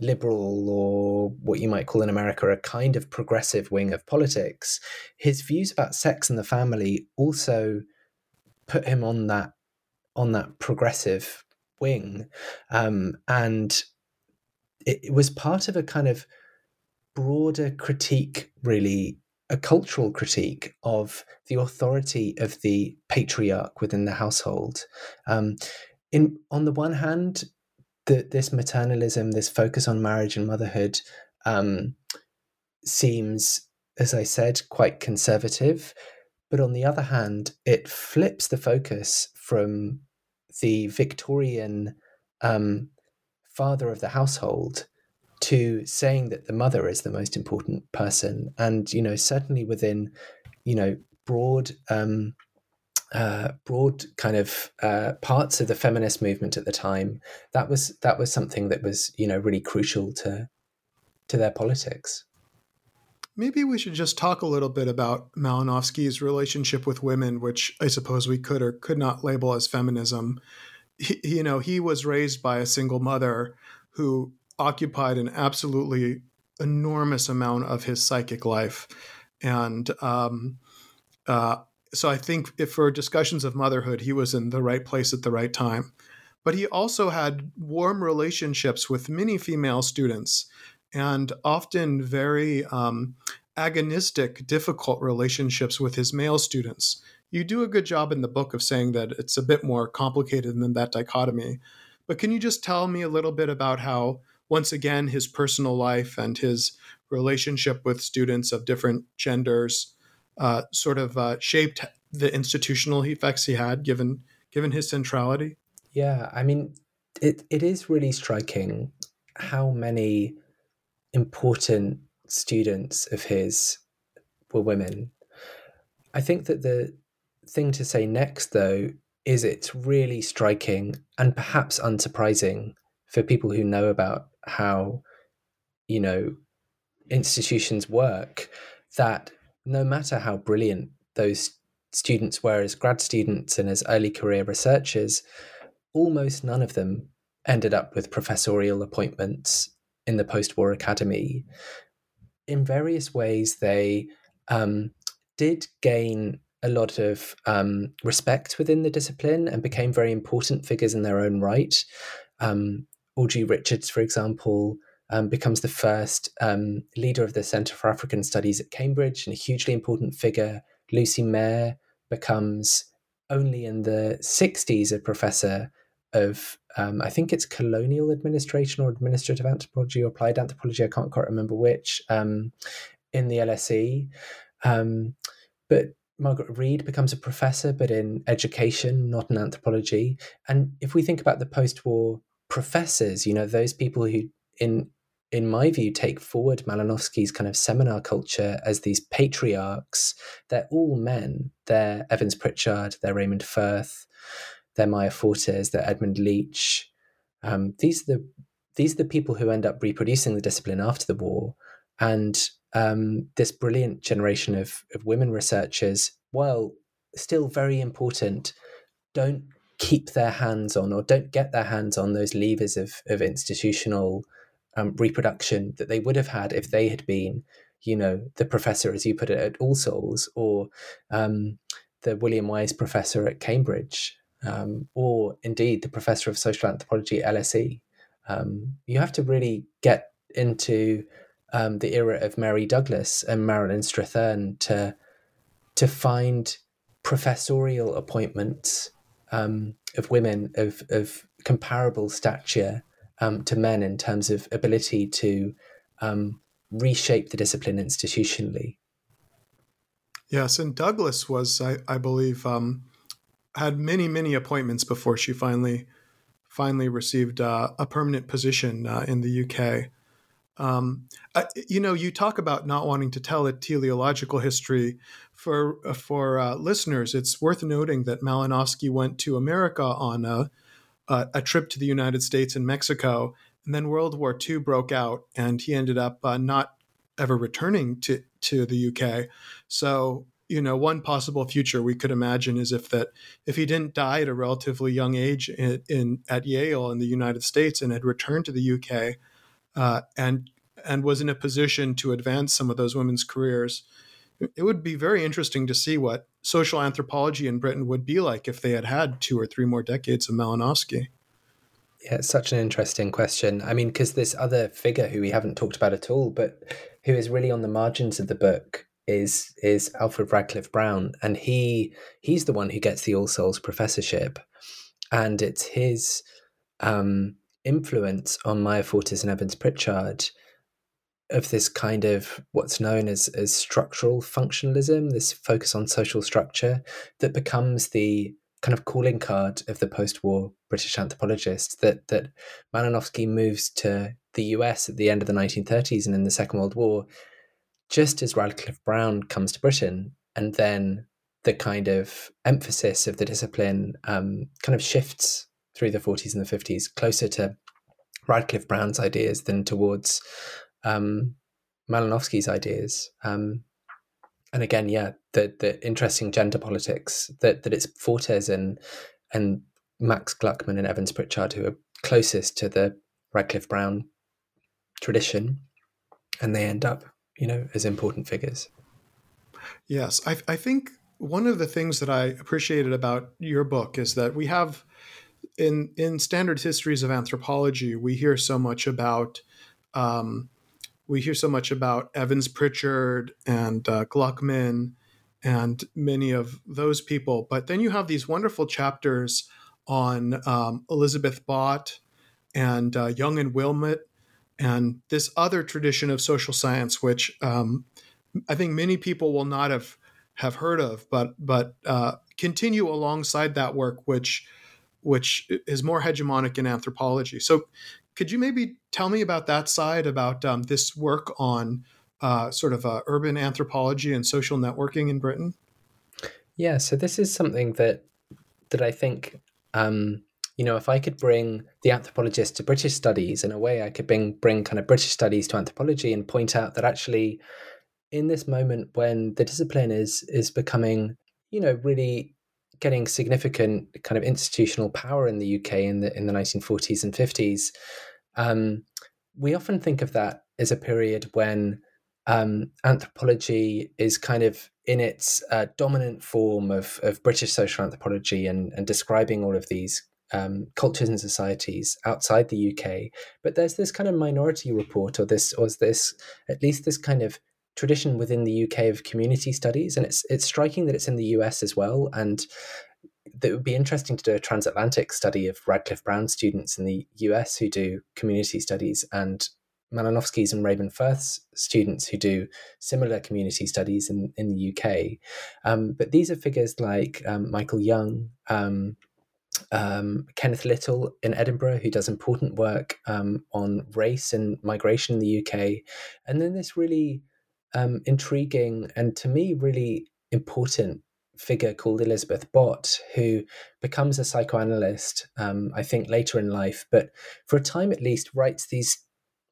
liberal or what you might call in America a kind of progressive wing of politics, his views about sex and the family also put him on that on that progressive wing, um, and it, it was part of a kind of broader critique, really a cultural critique of the authority of the patriarch within the household. Um, in on the one hand, the, this maternalism, this focus on marriage and motherhood, um, seems, as I said, quite conservative. But on the other hand, it flips the focus from the Victorian um, father of the household to saying that the mother is the most important person. And, you know, certainly within, you know, broad um, uh, broad kind of uh, parts of the feminist movement at the time, that was that was something that was you know really crucial to to their politics. Maybe we should just talk a little bit about Malinowski's relationship with women, which I suppose we could or could not label as feminism. He, you know, he was raised by a single mother who occupied an absolutely enormous amount of his psychic life, and um, uh, so I think if for discussions of motherhood, he was in the right place at the right time. but he also had warm relationships with many female students and often very um, agonistic, difficult relationships with his male students. You do a good job in the book of saying that it's a bit more complicated than that dichotomy. But can you just tell me a little bit about how, once again, his personal life and his relationship with students of different genders uh, sort of uh, shaped the institutional effects he had, given given his centrality? Yeah, I mean, it, it is really striking how many important students of his were women. I think that the thing to say next, though, is it's really striking and perhaps unsurprising for people who know about how, you know, institutions work that no matter how brilliant those students were as grad students and as early career researchers, almost none of them ended up with professorial appointments in the post war academy. In various ways, they um, did gain a lot of um, respect within the discipline and became very important figures in their own right. Um, Audrey Richards, for example, um, becomes the first um, leader of the Centre for African Studies at Cambridge and a hugely important figure. Lucy Mair becomes only in the 60s a professor of um, I think it's colonial administration or administrative anthropology or applied anthropology. I can't quite remember which um, in the LSE. Um, but Margaret Read becomes a professor, but in education, not in anthropology. And if we think about the post-war professors, you know, those people who, in in my view, take forward Malinowski's kind of seminar culture as these patriarchs. They're all men. They're Evans Pritchard. They're Raymond Firth they're Meyer Fortes, they're Edmund Leach. Um, these are the these are the people who end up reproducing the discipline after the war, and um, this brilliant generation of, of women researchers, while still very important, don't keep their hands on or don't get their hands on those levers of, of institutional um, reproduction that they would have had if they had been, you know, the professor, as you put it, at All Souls or um, the William Wyse professor at Cambridge um, or indeed the professor of social anthropology at LSE. Um, you have to really get into um, the era of Mary Douglas and Marilyn Strathern to to find professorial appointments um, of women of of comparable stature um, to men in terms of ability to um, reshape the discipline institutionally. Yes, and Douglas was, I, I believe, um, had many many appointments before she finally finally received uh, a permanent position uh, in the UK. Um, uh, you know, you talk about not wanting to tell a teleological history. For uh, for uh, listeners, it's worth noting that Malinowski went to America on a, a, trip to the United States and Mexico, and then World War II broke out, and he ended up uh, not ever returning to to the UK. So you know one possible future we could imagine is if that if he didn't die at a relatively young age in, in at Yale in the United States and had returned to the UK uh, and and was in a position to advance some of those women's careers it would be very interesting to see what social anthropology in Britain would be like if they had had two or three more decades of Malinowski. Yeah, it's such an interesting question. I mean, because this other figure who we haven't talked about at all, but who is really on the margins of the book, is is Alfred Radcliffe Brown, and he he's the one who gets the All Souls professorship, and it's his um, influence on Meyer Fortes and Evans Pritchard of this kind of what's known as as structural functionalism, this focus on social structure that becomes the kind of calling card of the post-war British anthropologist that that Malinowski moves to the US at the end of the 1930s and in the Second World War just as Radcliffe Brown comes to Britain, and then the kind of emphasis of the discipline um, kind of shifts through the 40s and the 50s closer to Radcliffe Brown's ideas than towards um, Malinowski's ideas. Um, and again, yeah, the the interesting gender politics that that it's Fortes and and Max Gluckman and Evans Pritchard who are closest to the Radcliffe Brown tradition, and they end up you know, as important figures. Yes, I, I think one of the things that I appreciated about your book is that we have in in standard histories of anthropology, we hear so much about um, we hear so much about Evans Pritchard and uh, Gluckman and many of those people. But then you have these wonderful chapters on um, Elizabeth Bott and uh, Young and Willmott and this other tradition of social science, which um, I think many people will not have have heard of, but but uh, continue alongside that work, which which is more hegemonic in anthropology. So, could you maybe tell me about that side about um, this work on uh, sort of uh, urban anthropology and social networking in Britain? Yeah, so this is something that that I think um, you know, if I could bring the anthropologist to British studies in a way, I could bring bring kind of British studies to anthropology and point out that actually, in this moment when the discipline is is becoming, you know, really getting significant kind of institutional power in the UK in the in the 1940s and 50s, um, we often think of that as a period when um, anthropology is kind of in its uh, dominant form of, of British social anthropology and, and describing all of these um, cultures and societies outside the UK, but there's this kind of minority report, or this, or this, at least this kind of tradition within the UK of community studies, and it's it's striking that it's in the US as well, and that would be interesting to do a transatlantic study of Radcliffe Brown students in the US who do community studies and Malinowski's and Raymond Firth's students who do similar community studies in, in the UK. Um, but these are figures like um, Michael Young, um, um, Kenneth Little in Edinburgh, who does important work um, on race and migration in the UK. And then this really um, intriguing and to me really important figure called Elizabeth Bott, who becomes a psychoanalyst, um, I think, later in life, but for a time at least writes these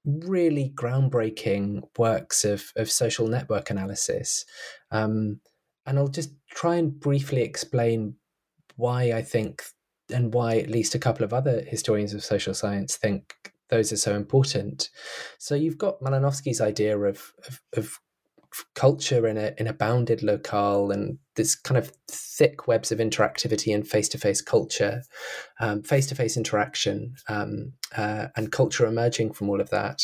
really groundbreaking works of, of social network analysis. Um, and I'll just try and briefly explain why I think and why at least a couple of other historians of social science think those are so important. So you've got Malinowski's idea of, of, of culture in a in a bounded locale and this kind of thick webs of interactivity and face-to-face culture um, face-to-face interaction um, uh, and culture emerging from all of that.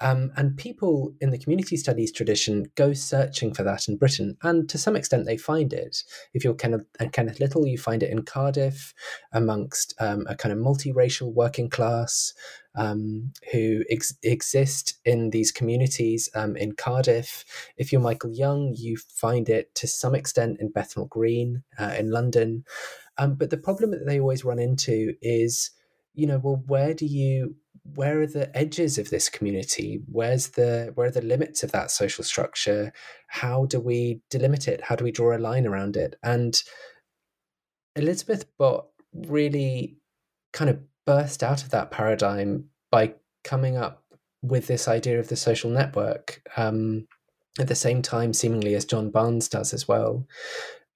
Um, and people in the community studies tradition go searching for that in britain and to some extent they find it. If you're kenneth, and kenneth little you find it in cardiff amongst um, a kind of multiracial working class um, who ex- exist in these communities um, in Cardiff. If you're Michael Young, you find it to some extent in Bethnal Green uh, in London. Um, but the problem that they always run into is, you know, well, where do you where are the edges of this community where's the where are the limits of that social structure how do we delimit it how do we draw a line around it and elizabeth bott really kind of burst out of that paradigm by coming up with this idea of the social network um, at the same time, seemingly, as John Barnes does as well.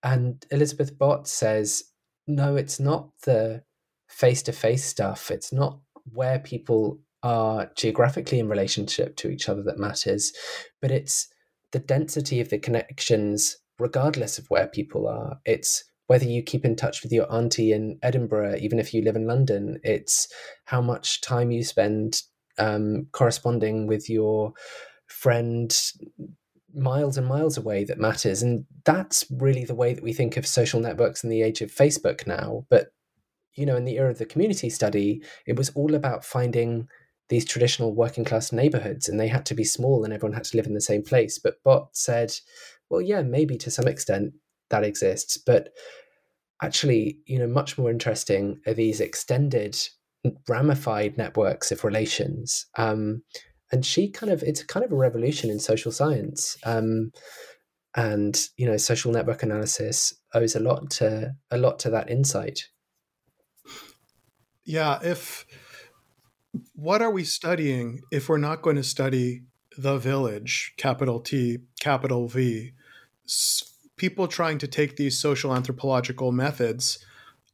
And Elizabeth Bott says, no, it's not the face to face stuff. It's not where people are geographically in relationship to each other that matters, but it's the density of the connections, regardless of where people are. It's whether you keep in touch with your auntie in Edinburgh, even if you live in London. It's how much time you spend um, corresponding with your friend miles and miles away that matters. And that's really the way that we think of social networks in the age of Facebook now. But, you know, in the era of the community study, it was all about finding these traditional working class neighborhoods and they had to be small and everyone had to live in the same place. But Bott said, well, yeah, maybe to some extent that exists. But actually, you know, much more interesting are these extended ramified networks of relations. Um, and she kind of it's kind of a revolution in social science um, and you know social network analysis owes a lot to a lot to that insight yeah if what are we studying if we're not going to study the village capital t capital v people trying to take these social anthropological methods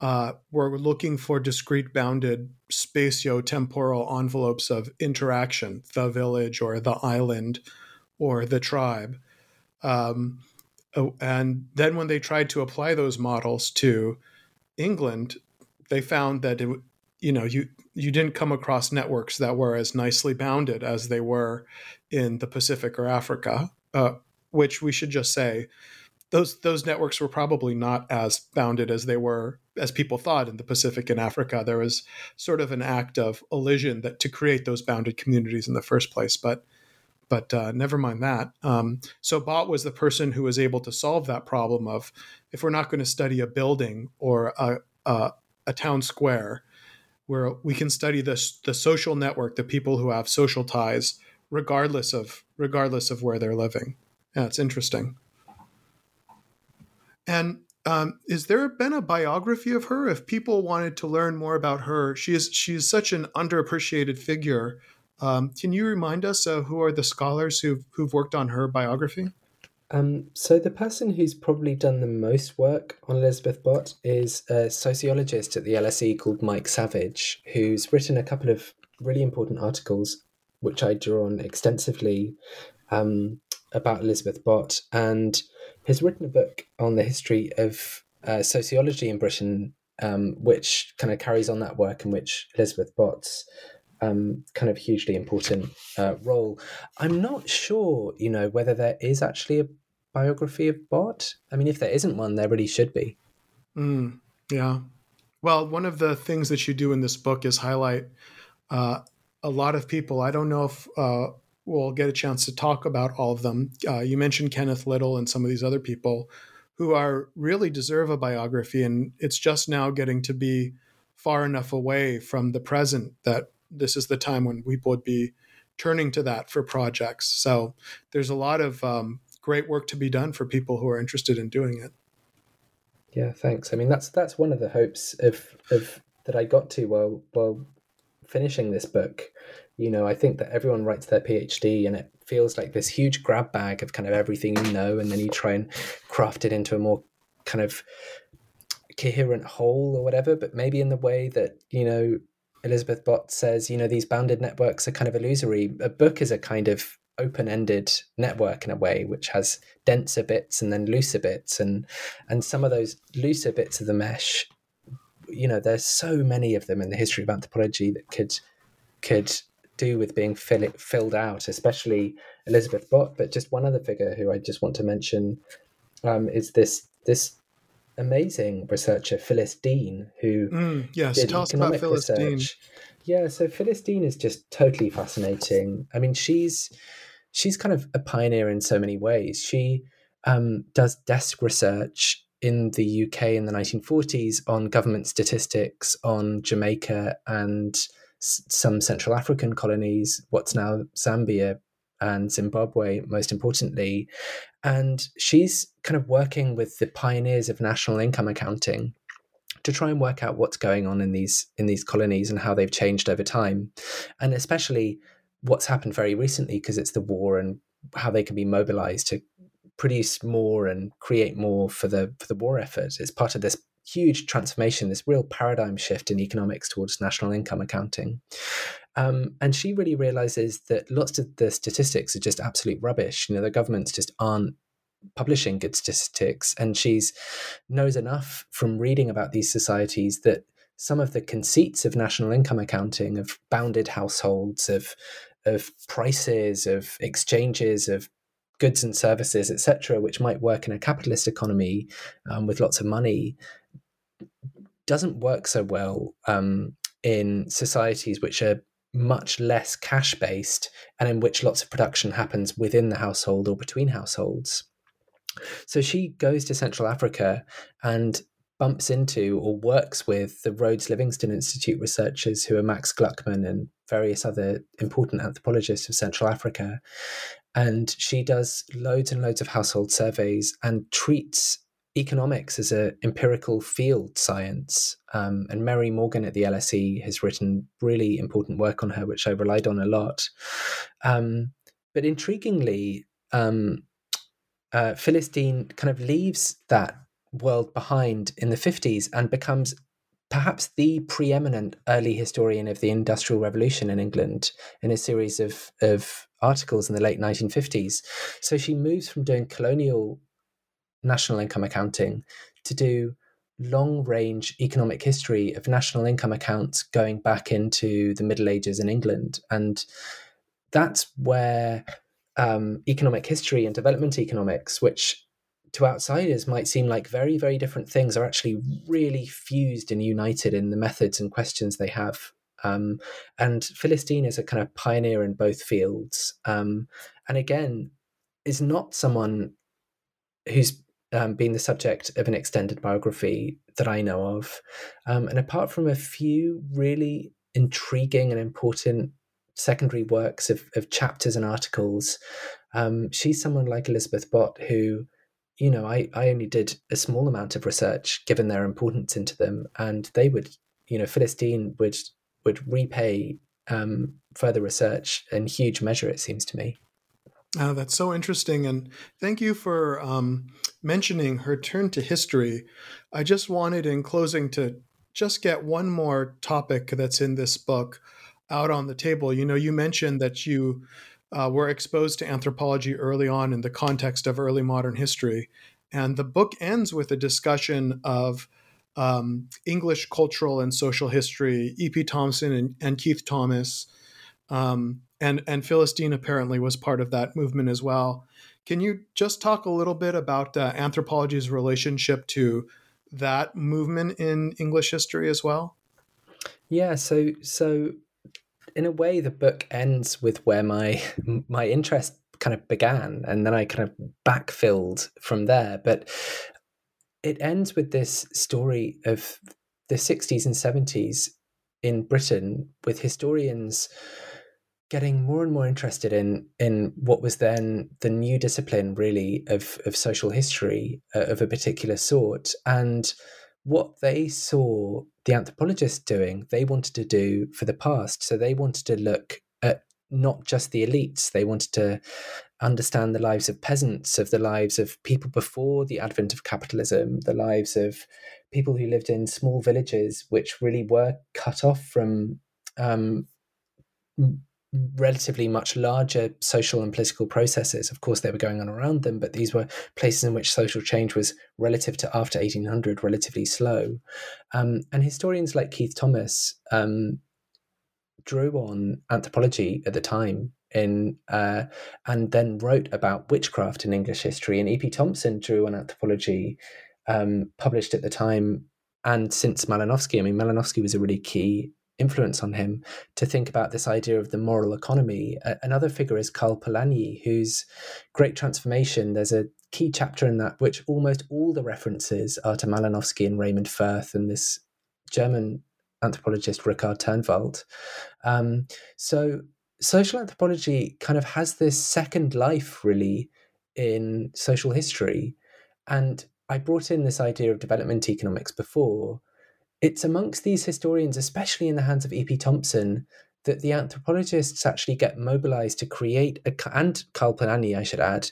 uh, we're looking for discrete bounded spatio-temporal envelopes of interaction, the village or the island or the tribe. Um, oh, and then when they tried to apply those models to England, they found that it, you know you you didn't come across networks that were as nicely bounded as they were in the Pacific or Africa, uh, which we should just say those those networks were probably not as bounded as they were as people thought in the Pacific and Africa. There was sort of an act of elision that to create those bounded communities in the first place, but but uh, never mind that. Um, so Bott was the person who was able to solve that problem of if we're not going to study a building or a, a, a town square, where we can study the the social network, the people who have social ties, regardless of regardless of where they're living. Yeah, it's interesting. And um, is there been a biography of her? If people wanted to learn more about her, she is she's such an underappreciated figure. Um, can you remind us uh, who are the scholars who've who've worked on her biography? Um, so the person who's probably done the most work on Elizabeth Bott is a sociologist at the LSE called Mike Savage, who's written a couple of really important articles, which I draw on extensively um, about Elizabeth Bott, and has written a book on the history of uh, sociology in Britain, um, which kind of carries on that work in which Elizabeth Bott's um, kind of hugely important uh, role. I'm not sure, you know, whether there is actually a biography of Bott. I mean, if there isn't one, there really should be. Mm, yeah. Well, one of the things that you do in this book is highlight uh, a lot of people. I don't know if uh, we'll get a chance to talk about all of them. Uh, you mentioned Kenneth Little and some of these other people who are really deserve a biography, and it's just now getting to be far enough away from the present that this is the time when people would be turning to that for projects. So there's a lot of um, great work to be done for people who are interested in doing it. Yeah, thanks. I mean, that's that's one of the hopes of of that I got to while while finishing this book. You know, I think that everyone writes their PhD and it feels like this huge grab bag of kind of everything you know, and then you try and craft it into a more kind of coherent whole or whatever, but maybe in the way that, you know, Elizabeth Bott says, you know, these bounded networks are kind of illusory. A book is a kind of open-ended network in a way which has denser bits and then looser bits and and some of those looser bits of the mesh you know there's so many of them in the history of anthropology that could could do with being fill, filled out especially elizabeth bott but just one other figure who i just want to mention um, is this this amazing researcher phyllis deane who mm, yes did tell us about phyllis research. deane yeah so phyllis deane is just totally fascinating i mean she's she's kind of a pioneer in so many ways. She um, does desk research in the UK in the 1940s on government statistics on Jamaica and some Central African colonies, what's now Zambia and Zimbabwe, most importantly. And she's kind of working with the pioneers of national income accounting to try and work out what's going on in these in these colonies and how they've changed over time, and especially what's happened very recently because it's the war and how they can be mobilized to produce more and create more for the for the war effort. It's part of this huge transformation, this real paradigm shift in economics towards national income accounting. Um, and she really realizes that lots of the statistics are just absolute rubbish. You know, the governments just aren't publishing good statistics, and she's knows enough from reading about these societies that some of the conceits of national income accounting, of bounded households, of of prices, of exchanges, of goods and services, etc., which might work in a capitalist economy um, with lots of money, doesn't work so well um, in societies which are much less cash based and in which lots of production happens within the household or between households. So she goes to Central Africa and bumps into or works with the Rhodes Livingstone Institute researchers who are Max Gluckman and various other important anthropologists of Central Africa. And she does loads and loads of household surveys and treats economics is an empirical field science. Um, and Mary Morgan at the LSE has written really important work on her, which I relied on a lot. Um, but intriguingly, um, uh, Phyllis Deane kind of leaves that world behind in the 50s and becomes perhaps the preeminent early historian of the Industrial Revolution in England in a series of, of articles in the late 1950s. So she moves from doing colonial national income accounting to do long range economic history of national income accounts going back into the Middle Ages in England. And that's where um, economic history and development economics, which to outsiders might seem like very, very different things, are actually really fused and united in the methods and questions they have. Um, and Phyllis Deane is a kind of pioneer in both fields. Um, and again, is not someone who's um, been the subject of an extended biography that I know of. Um, and apart from a few really intriguing and important secondary works of, of chapters and articles, um, she's someone like Elizabeth Bott who, you know, I, I only did a small amount of research given their importance into them, and they would, you know, Deane would would repay um, further research in huge measure. It seems to me. Oh, that's so interesting. And thank you for um, mentioning her turn to history. I just wanted, in closing, to just get one more topic that's in this book out on the table. You know, you mentioned that you uh, were exposed to anthropology early on in the context of early modern history. And the book ends with a discussion of um, English cultural and social history, E.P. Thompson and, and Keith Thomas. Um, and and Deane apparently was part of that movement as well. Can you just talk a little bit about uh, anthropology's relationship to that movement in English history as well? Yeah, so so in a way, the book ends with where my my interest kind of began, and then I kind of backfilled from there. But it ends with this story of the 60s and 70s in Britain with historians getting more and more interested in in what was then the new discipline really of of social history uh, of a particular sort and what they saw the anthropologists doing they wanted to do for the past. So they wanted to look at not just the elites they wanted to understand the lives of peasants of the lives of people before the advent of capitalism the lives of people who lived in small villages which really were cut off from um, relatively much larger social and political processes. Of course, they were going on around them, but these were places in which social change was relative to after 1800 relatively slow. Um, and historians like Keith Thomas um, drew on anthropology at the time in uh, and then wrote about witchcraft in English history. And E.P. Thompson drew on anthropology, um, published at the time. And since Malinowski, I mean, Malinowski was a really key influence on him to think about this idea of the moral economy. another figure is Karl Polanyi, whose Great Transformation, there's a key chapter in that which almost all the references are to Malinowski and Raymond Firth and this German anthropologist Richard Thurnwald. Um, so social anthropology kind of has this second life really in social history. And I brought in this idea of development economics before, it's amongst these historians, especially in the hands of E.P. Thompson, that the anthropologists actually get mobilized to create, a, and Karl Polanyi, I should add,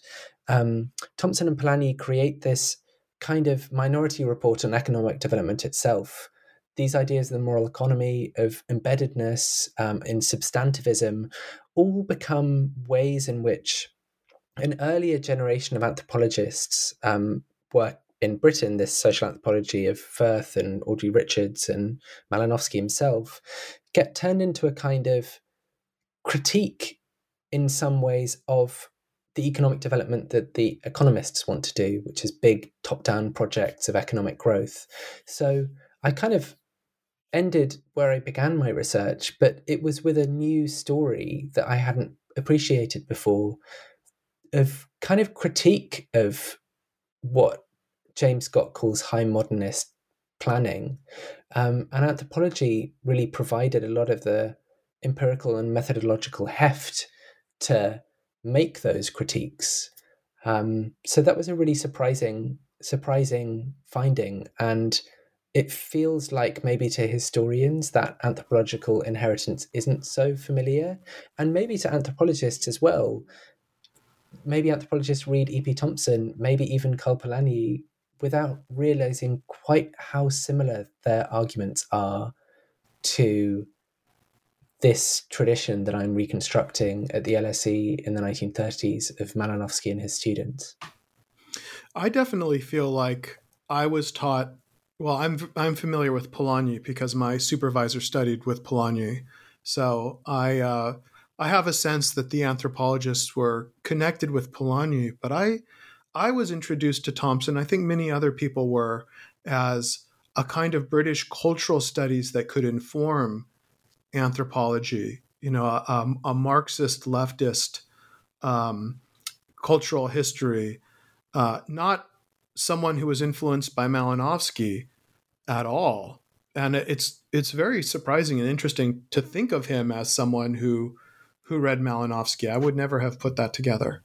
um, Thompson and Polanyi create this kind of minority report on economic development itself. These ideas of the moral economy, of embeddedness, um, in substantivism, all become ways in which an earlier generation of anthropologists um, were in Britain, this social anthropology of Firth and Audrey Richards and Malinowski himself get turned into a kind of critique in some ways of the economic development that the economists want to do, which is big top down projects of economic growth. So I kind of ended where I began my research, but it was with a new story that I hadn't appreciated before of kind of critique of what James Scott calls high modernist planning. Um, and anthropology really provided a lot of the empirical and methodological heft to make those critiques. Um, so that was a really surprising, surprising finding. And it feels like maybe to historians that anthropological inheritance isn't so familiar, and maybe to anthropologists as well. Maybe anthropologists read E.P. Thompson, maybe even Karl Polanyi without realizing quite how similar their arguments are to this tradition that I'm reconstructing at the LSE in the 1930s of Malinowski and his students? I definitely feel like I was taught Well, I'm I'm familiar with Polanyi because my supervisor studied with Polanyi, so I uh, I have a sense that the anthropologists were connected with Polanyi. But I I was introduced to Thompson. I think many other people were as a kind of British cultural studies that could inform anthropology. You know, a, a Marxist leftist um, cultural history, uh, not someone who was influenced by Malinowski at all. And it's it's very surprising and interesting to think of him as someone who who read Malinowski. I would never have put that together.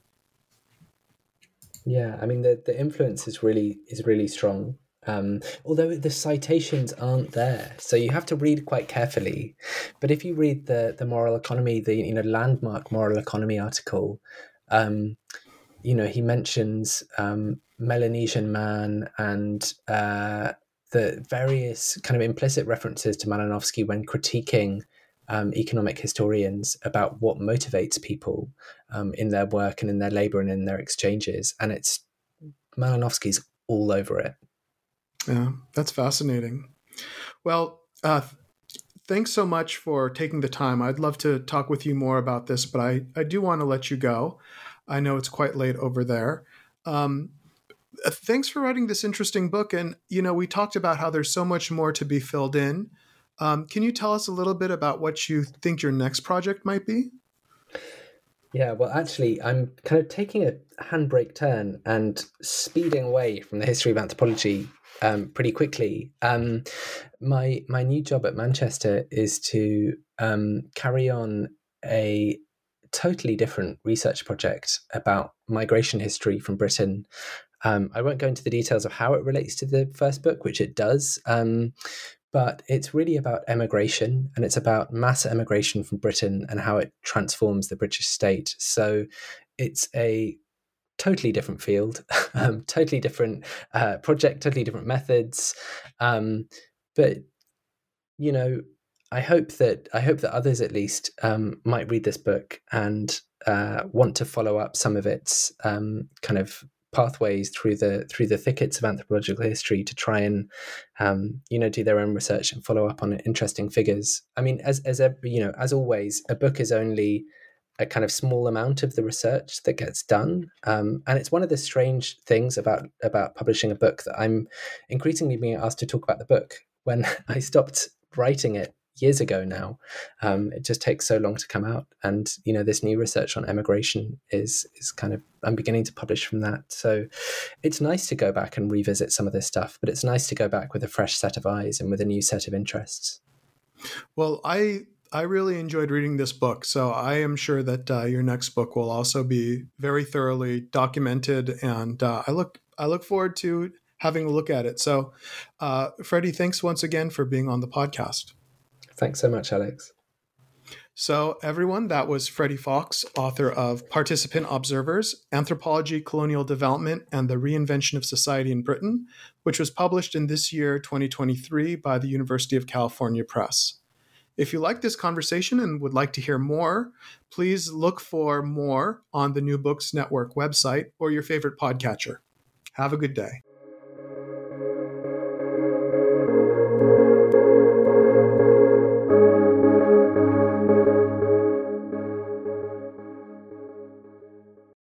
Yeah, I mean the the influence is really is really strong. Um, although the citations aren't there, so you have to read quite carefully. But if you read the the moral economy, the you know landmark moral economy article, um, you know he mentions um, Melanesian man and uh, the various kind of implicit references to Malinowski when critiquing um, economic historians about what motivates people um, in their work and in their labor and in their exchanges. And it's Malinowski's all over it. Yeah, that's fascinating. Well, uh, thanks so much for taking the time. I'd love to talk with you more about this, but I, I do want to let you go. I know it's quite late over there. Um, uh, thanks for writing this interesting book. And, you know, we talked about how there's so much more to be filled in. Um, can you tell us a little bit about what you think your next project might be? Yeah, well, actually, I'm kind of taking a handbrake turn and speeding away from the history of anthropology um, pretty quickly. Um, my my new job at Manchester is to um, carry on a totally different research project about migration history from Britain. Um, I won't go into the details of how it relates to the first book, which it does, um, but it's really about emigration and it's about mass emigration from Britain and how it transforms the British state. So it's a totally different field, um, totally different uh, project, totally different methods. Um, but you know, I hope that I hope that others at least um, might read this book and uh, want to follow up some of its um, kind of pathways through the through the thickets of anthropological history to try and um, you know do their own research and follow up on interesting figures. I mean, as as a, you know, as always, a book is only a kind of small amount of the research that gets done, um, and it's one of the strange things about about publishing a book that I'm increasingly being asked to talk about the book. When I stopped writing it years ago now. Um, it just takes so long to come out, and you know this new research on emigration is is kind of I'm beginning to publish from that. So it's nice to go back and revisit some of this stuff, but it's nice to go back with a fresh set of eyes and with a new set of interests. Well, I I really enjoyed reading this book, so I am sure that uh, your next book will also be very thoroughly documented, and uh, I look I look forward to having a look at it. So, uh, Freddy, thanks once again for being on the podcast. Thanks so much, Alex. So, everyone, that was Freddy Foks, author of Participant Observers Anthropology, Colonial Development, and the Reinvention of Society in Britain, which was published in this year, 2023, by the University of California Press. If you like this conversation and would like to hear more, please look for more on the New Books Network website or your favorite podcatcher. Have a good day.